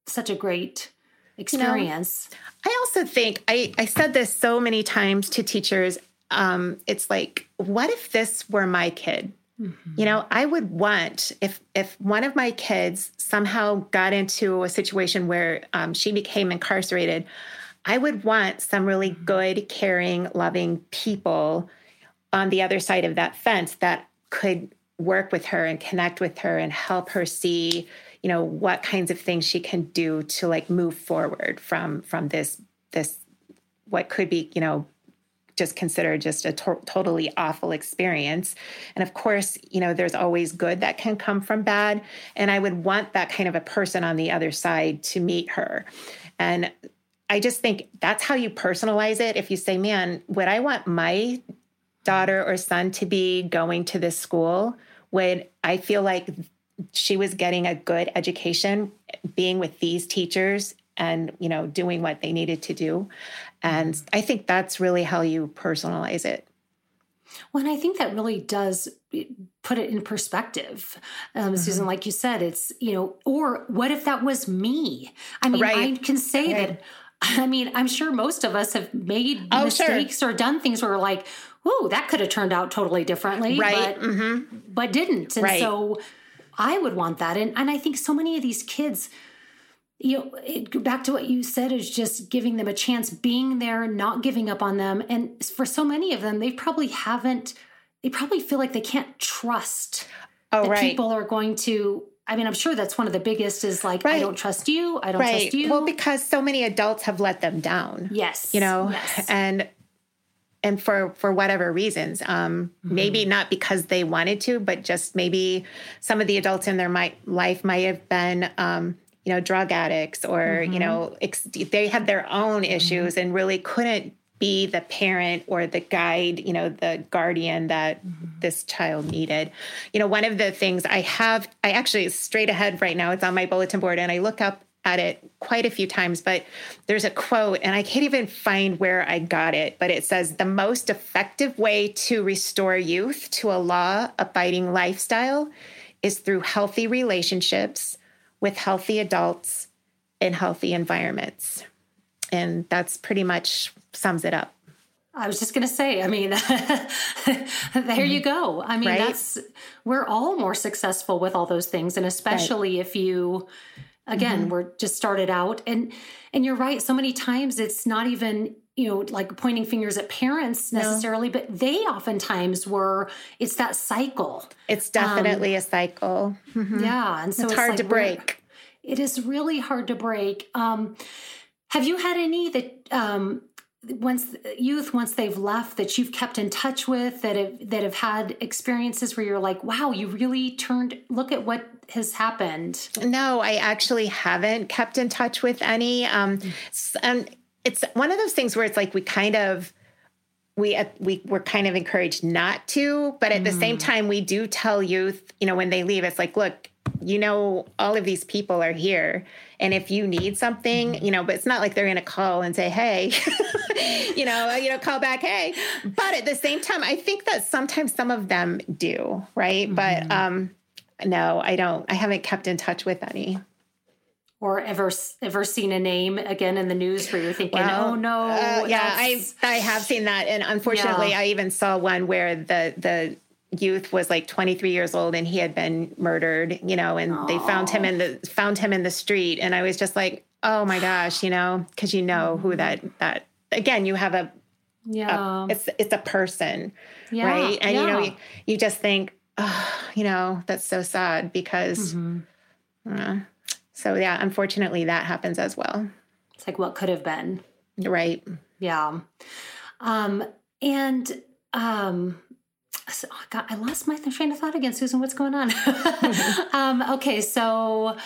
such a great experience I also think I, I said this so many times to teachers. Um, it's like, what if this were my kid? Mhm. You know, I would want if if one of my kids somehow got into a situation where um, she became incarcerated, I would want some really good, caring, loving people on the other side of that fence that could work with her and connect with her and help her see, you know, what kinds of things she can do to like move forward from from this this what could be, you know, just considered just a to- totally awful experience. And of course, you know, there's always good that can come from bad. And I would want that kind of a person on the other side to meet her. And I just think that's how you personalize it. If you say, man, would I want my daughter or son to be going to this school? Would I feel like she was getting a good education being with these teachers and you know doing what they needed to do and i think that's really how you personalize it Well, and I think that really does put it in perspective. Um, Susan, like you said, it's, you know, or what if that was me? I mean, I can say Right. that, I mean, I'm sure most of us have made Oh, sure. mistakes or done things where we're like, oh, that could have turned out totally differently. right But, hmm but didn't. And Right. so I would want that. And, and I think so many of these kids, you know, it, back to what you said is just giving them a chance, being there, not giving up on them. And for so many of them, they probably haven't, they probably feel like they can't trust oh that right people are going to. I mean, I'm sure that's one of the biggest is like, I don't trust you. I don't right trust you. well because so many adults have let them down yes. you know Yes. and and for for whatever reasons um Mm-hmm. maybe not because they wanted to but just maybe some of the adults in their might, life might have been um you know drug addicts or Mm-hmm. you know ex- they had their own issues and really couldn't be the parent or the guide you know the guardian that Mm-hmm. this child needed you know one of the things i have i actually straight ahead right now it's on my bulletin board and i look up at it quite a few times, but there's a quote, and I can't even find where I got it, but it says the most effective way to restore youth to a law abiding lifestyle is through healthy relationships with healthy adults in healthy environments. And that's pretty much sums it up. I was just going to say, I mean, there you mm-hmm. go. I mean, Right? that's, we're all more successful with all those things. And especially if you, again, we're just started out and, and you're right. So many times it's not even, you know, like pointing fingers at parents necessarily, no. but they oftentimes were, it's that cycle. It's definitely um, a cycle. Mm-hmm. Yeah. And so it's, it's hard like to break. It is really hard to break. Um, have you had any that um, once youth once they've left that you've kept in touch with that have that have had experiences where you're like wow you really turned look at what has happened no i actually haven't kept in touch with any um and it's one of those things where it's like we kind of we uh, we were kind of encouraged not to but at mm. the same mm. time we do tell youth you know when they leave it's like look you know all of these people are here and if you need something you know but it's not like they're going to call and say hey you know you know call back hey but at the same time i think that sometimes some of them do right mm-hmm. but um no i don't i haven't kept in touch with any or ever ever seen a name again in the news where you're thinking, well, "Oh no!" Uh, yeah, I I have seen that, and unfortunately, yeah. I even saw one where the the youth was like 23 years old and he had been murdered, you know, and Aww. they found him in the found him in the street and I was just like, "Oh my gosh," you know, cuz you know who mm-hmm. that that again, you have a yeah. A, it's it's a person, yeah. right? And yeah. you know, you, you, just think, "Oh, you know, that's so sad because mm-hmm. uh, so yeah, unfortunately that happens as well. It's like what could have been. Right. Yeah. Um and um oh God, I lost my train of thought again, Susan. What's going on? um, okay, so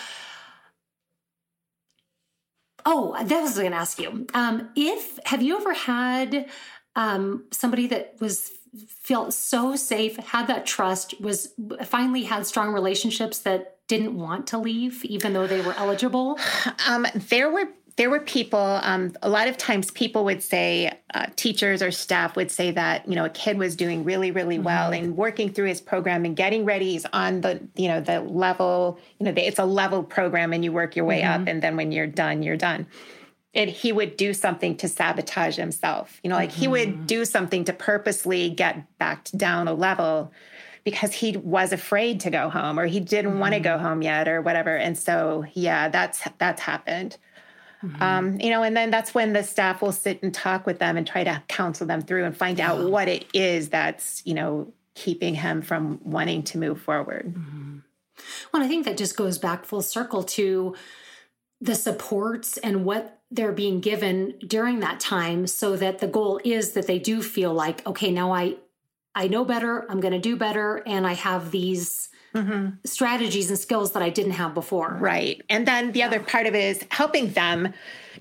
oh, that was going to ask you. Um, if have you ever had um, somebody that was felt so safe, had that trust, was finally had strong relationships that didn't want to leave, even though they were eligible? Um, there were there were people um, a lot of times people would say uh, teachers or staff would say that you know a kid was doing really really mm-hmm. well and working through his program and getting ready he's on the you know the level you know it's a level program and you work your way mm-hmm. up and then when you're done you're done and he would do something to sabotage himself you know like mm-hmm. he would mm-hmm. do something to purposely get back down a level because he was afraid to go home or he didn't want to go mm-hmm. home yet or whatever and so yeah that's that's happened Mm-hmm. Um, you know, and then that's when the staff will sit and talk with them and try to counsel them through and find out what it is that's, you know, keeping him from wanting to move forward. Mm-hmm. Well, I think that just goes back full circle to the supports and what they're being given during that time so that the goal is that they do feel like okay now i i know better i'm going to do better and i have these mm-hmm. strategies and skills that I didn't have before. Right. And then the yeah. other part of it is helping them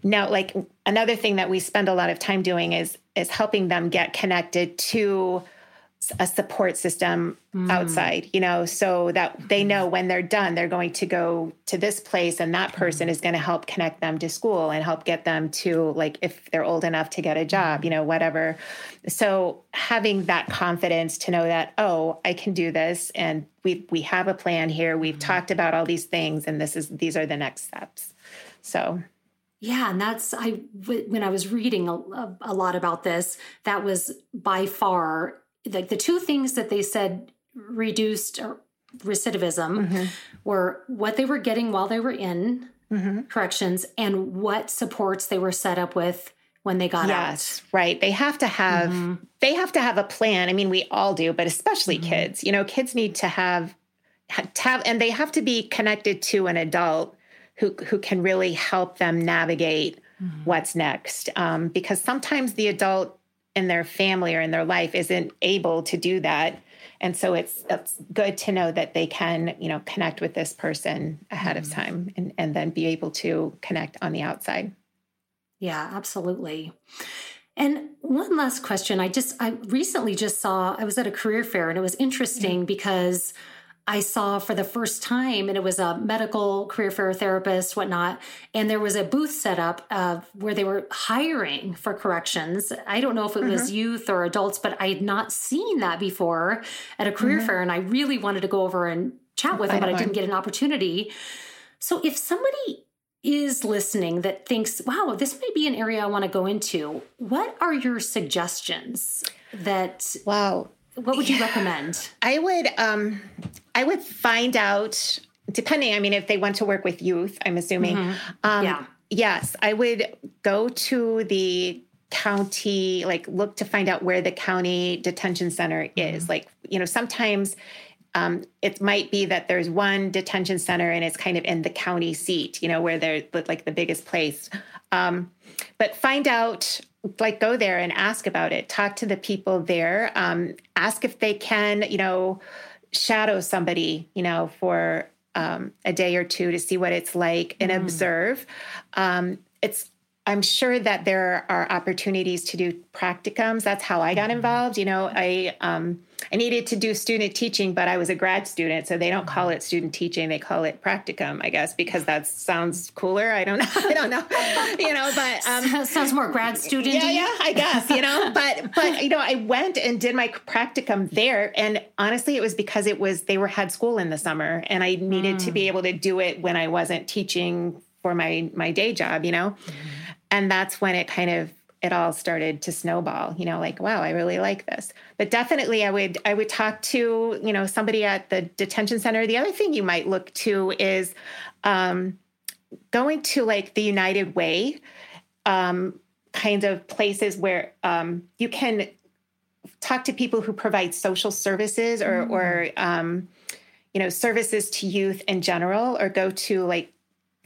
now like another thing that we spend a lot of time doing is is helping them get connected to a support system mm. outside, you know, so that they know when they're done, they're going to go to this place and that person mm. is going to help connect them to school and help get them to, like, if they're old enough to get a job, you know, whatever. So having that confidence to know that, oh, I can do this and we we have a plan here. We've mm. talked about all these things and this is these are the next steps. So yeah, and that's I when I was reading a, a, lot about this, that was by far like the two things that they said reduced recidivism mm-hmm. were what they were getting while they were in mm-hmm. corrections and what supports they were set up with when they got yes, out. right. They have to have mm-hmm. they have to have a plan. I mean, we all do, but especially mm-hmm. kids. You know, kids need to have have and they have to be connected to an adult who who can really help them navigate mm-hmm. what's next. Um, because sometimes the adult in their family or in their life isn't able to do that and so it's it's good to know that they can you know connect with this person ahead mm-hmm. of time and, and then be able to connect on the outside yeah absolutely and one last question i just i recently just saw i was at a career fair and it was interesting mm-hmm. because I saw for the first time, and it was a medical career fair therapist, whatnot. And there was a booth set up uh, where they were hiring for corrections. I don't know if it mm-hmm. was youth or adults, but I had not seen that before at a career mm-hmm. fair. And I really wanted to go over and chat with them, but I didn't get an opportunity. So if somebody is listening that thinks, wow, this may be an area I want to go into, what are your suggestions that wow what would you recommend? I would um I would find out depending, I mean, if they want to work with youth, I'm assuming. Mm-hmm. Um, yeah. Yes, I would go to the county like look to find out where the county detention center is mm-hmm. like you know sometimes um, it might be that there's one detention center and it's kind of in the county seat you know where they're like the biggest place um, but find out like go there and ask about it talk to the people there um, ask if they can you know shadow somebody you know for um, a day or two to see what it's like and mm. observe um, it's I'm sure that there are opportunities to do practicums. That's how I got mm-hmm. involved. You know, I um, I needed to do student teaching, but I was a grad student, so they don't call mm-hmm. it student teaching; they call it practicum, I guess, because that sounds cooler. I don't know. I don't know. you know, but um, sounds more grad student. Yeah, yeah, I guess. You know, but but you know, I went and did my practicum there, and honestly, it was because it was they were had school in the summer, and I needed mm. to be mm. able to do it when I wasn't teaching for my my day job. You know. Mm and that's when it kind of it all started to snowball you know like wow i really like this but definitely i would i would talk to you know somebody at the detention center the other thing you might look to is um, going to like the united way um, kinds of places where um, you can talk to people who provide social services or mm. or um, you know services to youth in general or go to like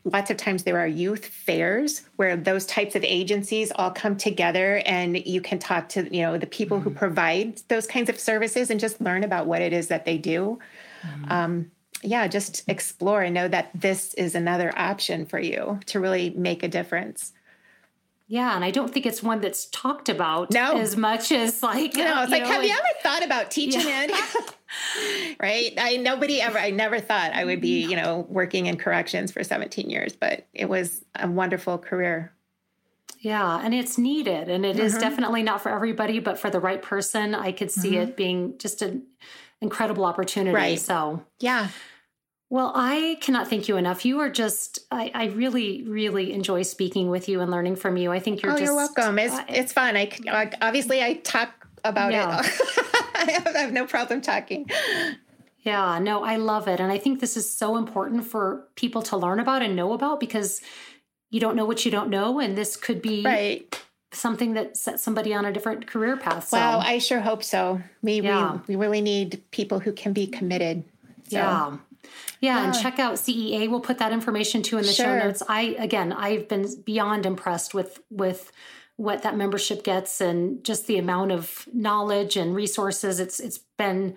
lots of times there are youth fairs where those types of agencies all come together and you can talk to you know the people mm-hmm. who provide those kinds of services and just learn about what it is that they do mm-hmm. um, yeah just explore and know that this is another option for you to really make a difference yeah, and I don't think it's one that's talked about no. as much as like no. It's like, know, have like, you ever thought about teaching yeah. it? right? I nobody ever. I never thought I would be you know working in corrections for 17 years, but it was a wonderful career. Yeah, and it's needed, and it mm-hmm. is definitely not for everybody, but for the right person, I could see mm-hmm. it being just an incredible opportunity. Right. So yeah. Well, I cannot thank you enough. You are just, I, I, really, really enjoy speaking with you and learning from you. I think you're oh, just. you're welcome. It's, uh, it's fun. I, obviously, I talk about yeah. it. I, have, I have no problem talking. Yeah, no, I love it. And I think this is so important for people to learn about and know about because you don't know what you don't know. And this could be right. something that sets somebody on a different career path. So. Wow, I sure hope so. We, yeah. we, we really need people who can be committed. So. Yeah. Yeah, and check out CEA. We'll put that information too in the sure. show notes. I again, I've been beyond impressed with with what that membership gets and just the amount of knowledge and resources. It's it's been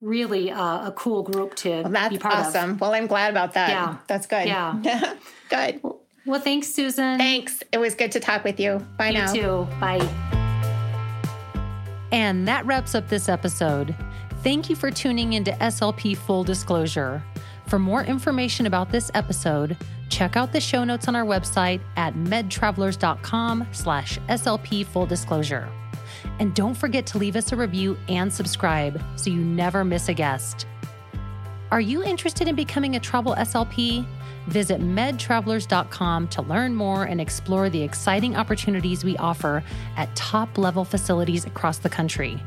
really uh, a cool group to well, that's be part awesome. of. Well, I'm glad about that. Yeah, that's good. Yeah, good. Well, well, thanks, Susan. Thanks. It was good to talk with you. Bye you now. You too. Bye. And that wraps up this episode. Thank you for tuning into SLP Full Disclosure. For more information about this episode, check out the show notes on our website at medtravelers.com slash SLP full disclosure. And don't forget to leave us a review and subscribe so you never miss a guest. Are you interested in becoming a travel SLP? Visit medtravelers.com to learn more and explore the exciting opportunities we offer at top level facilities across the country.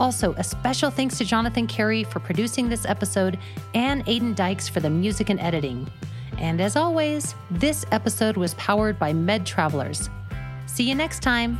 Also, a special thanks to Jonathan Carey for producing this episode and Aiden Dykes for the music and editing. And as always, this episode was powered by Med Travelers. See you next time.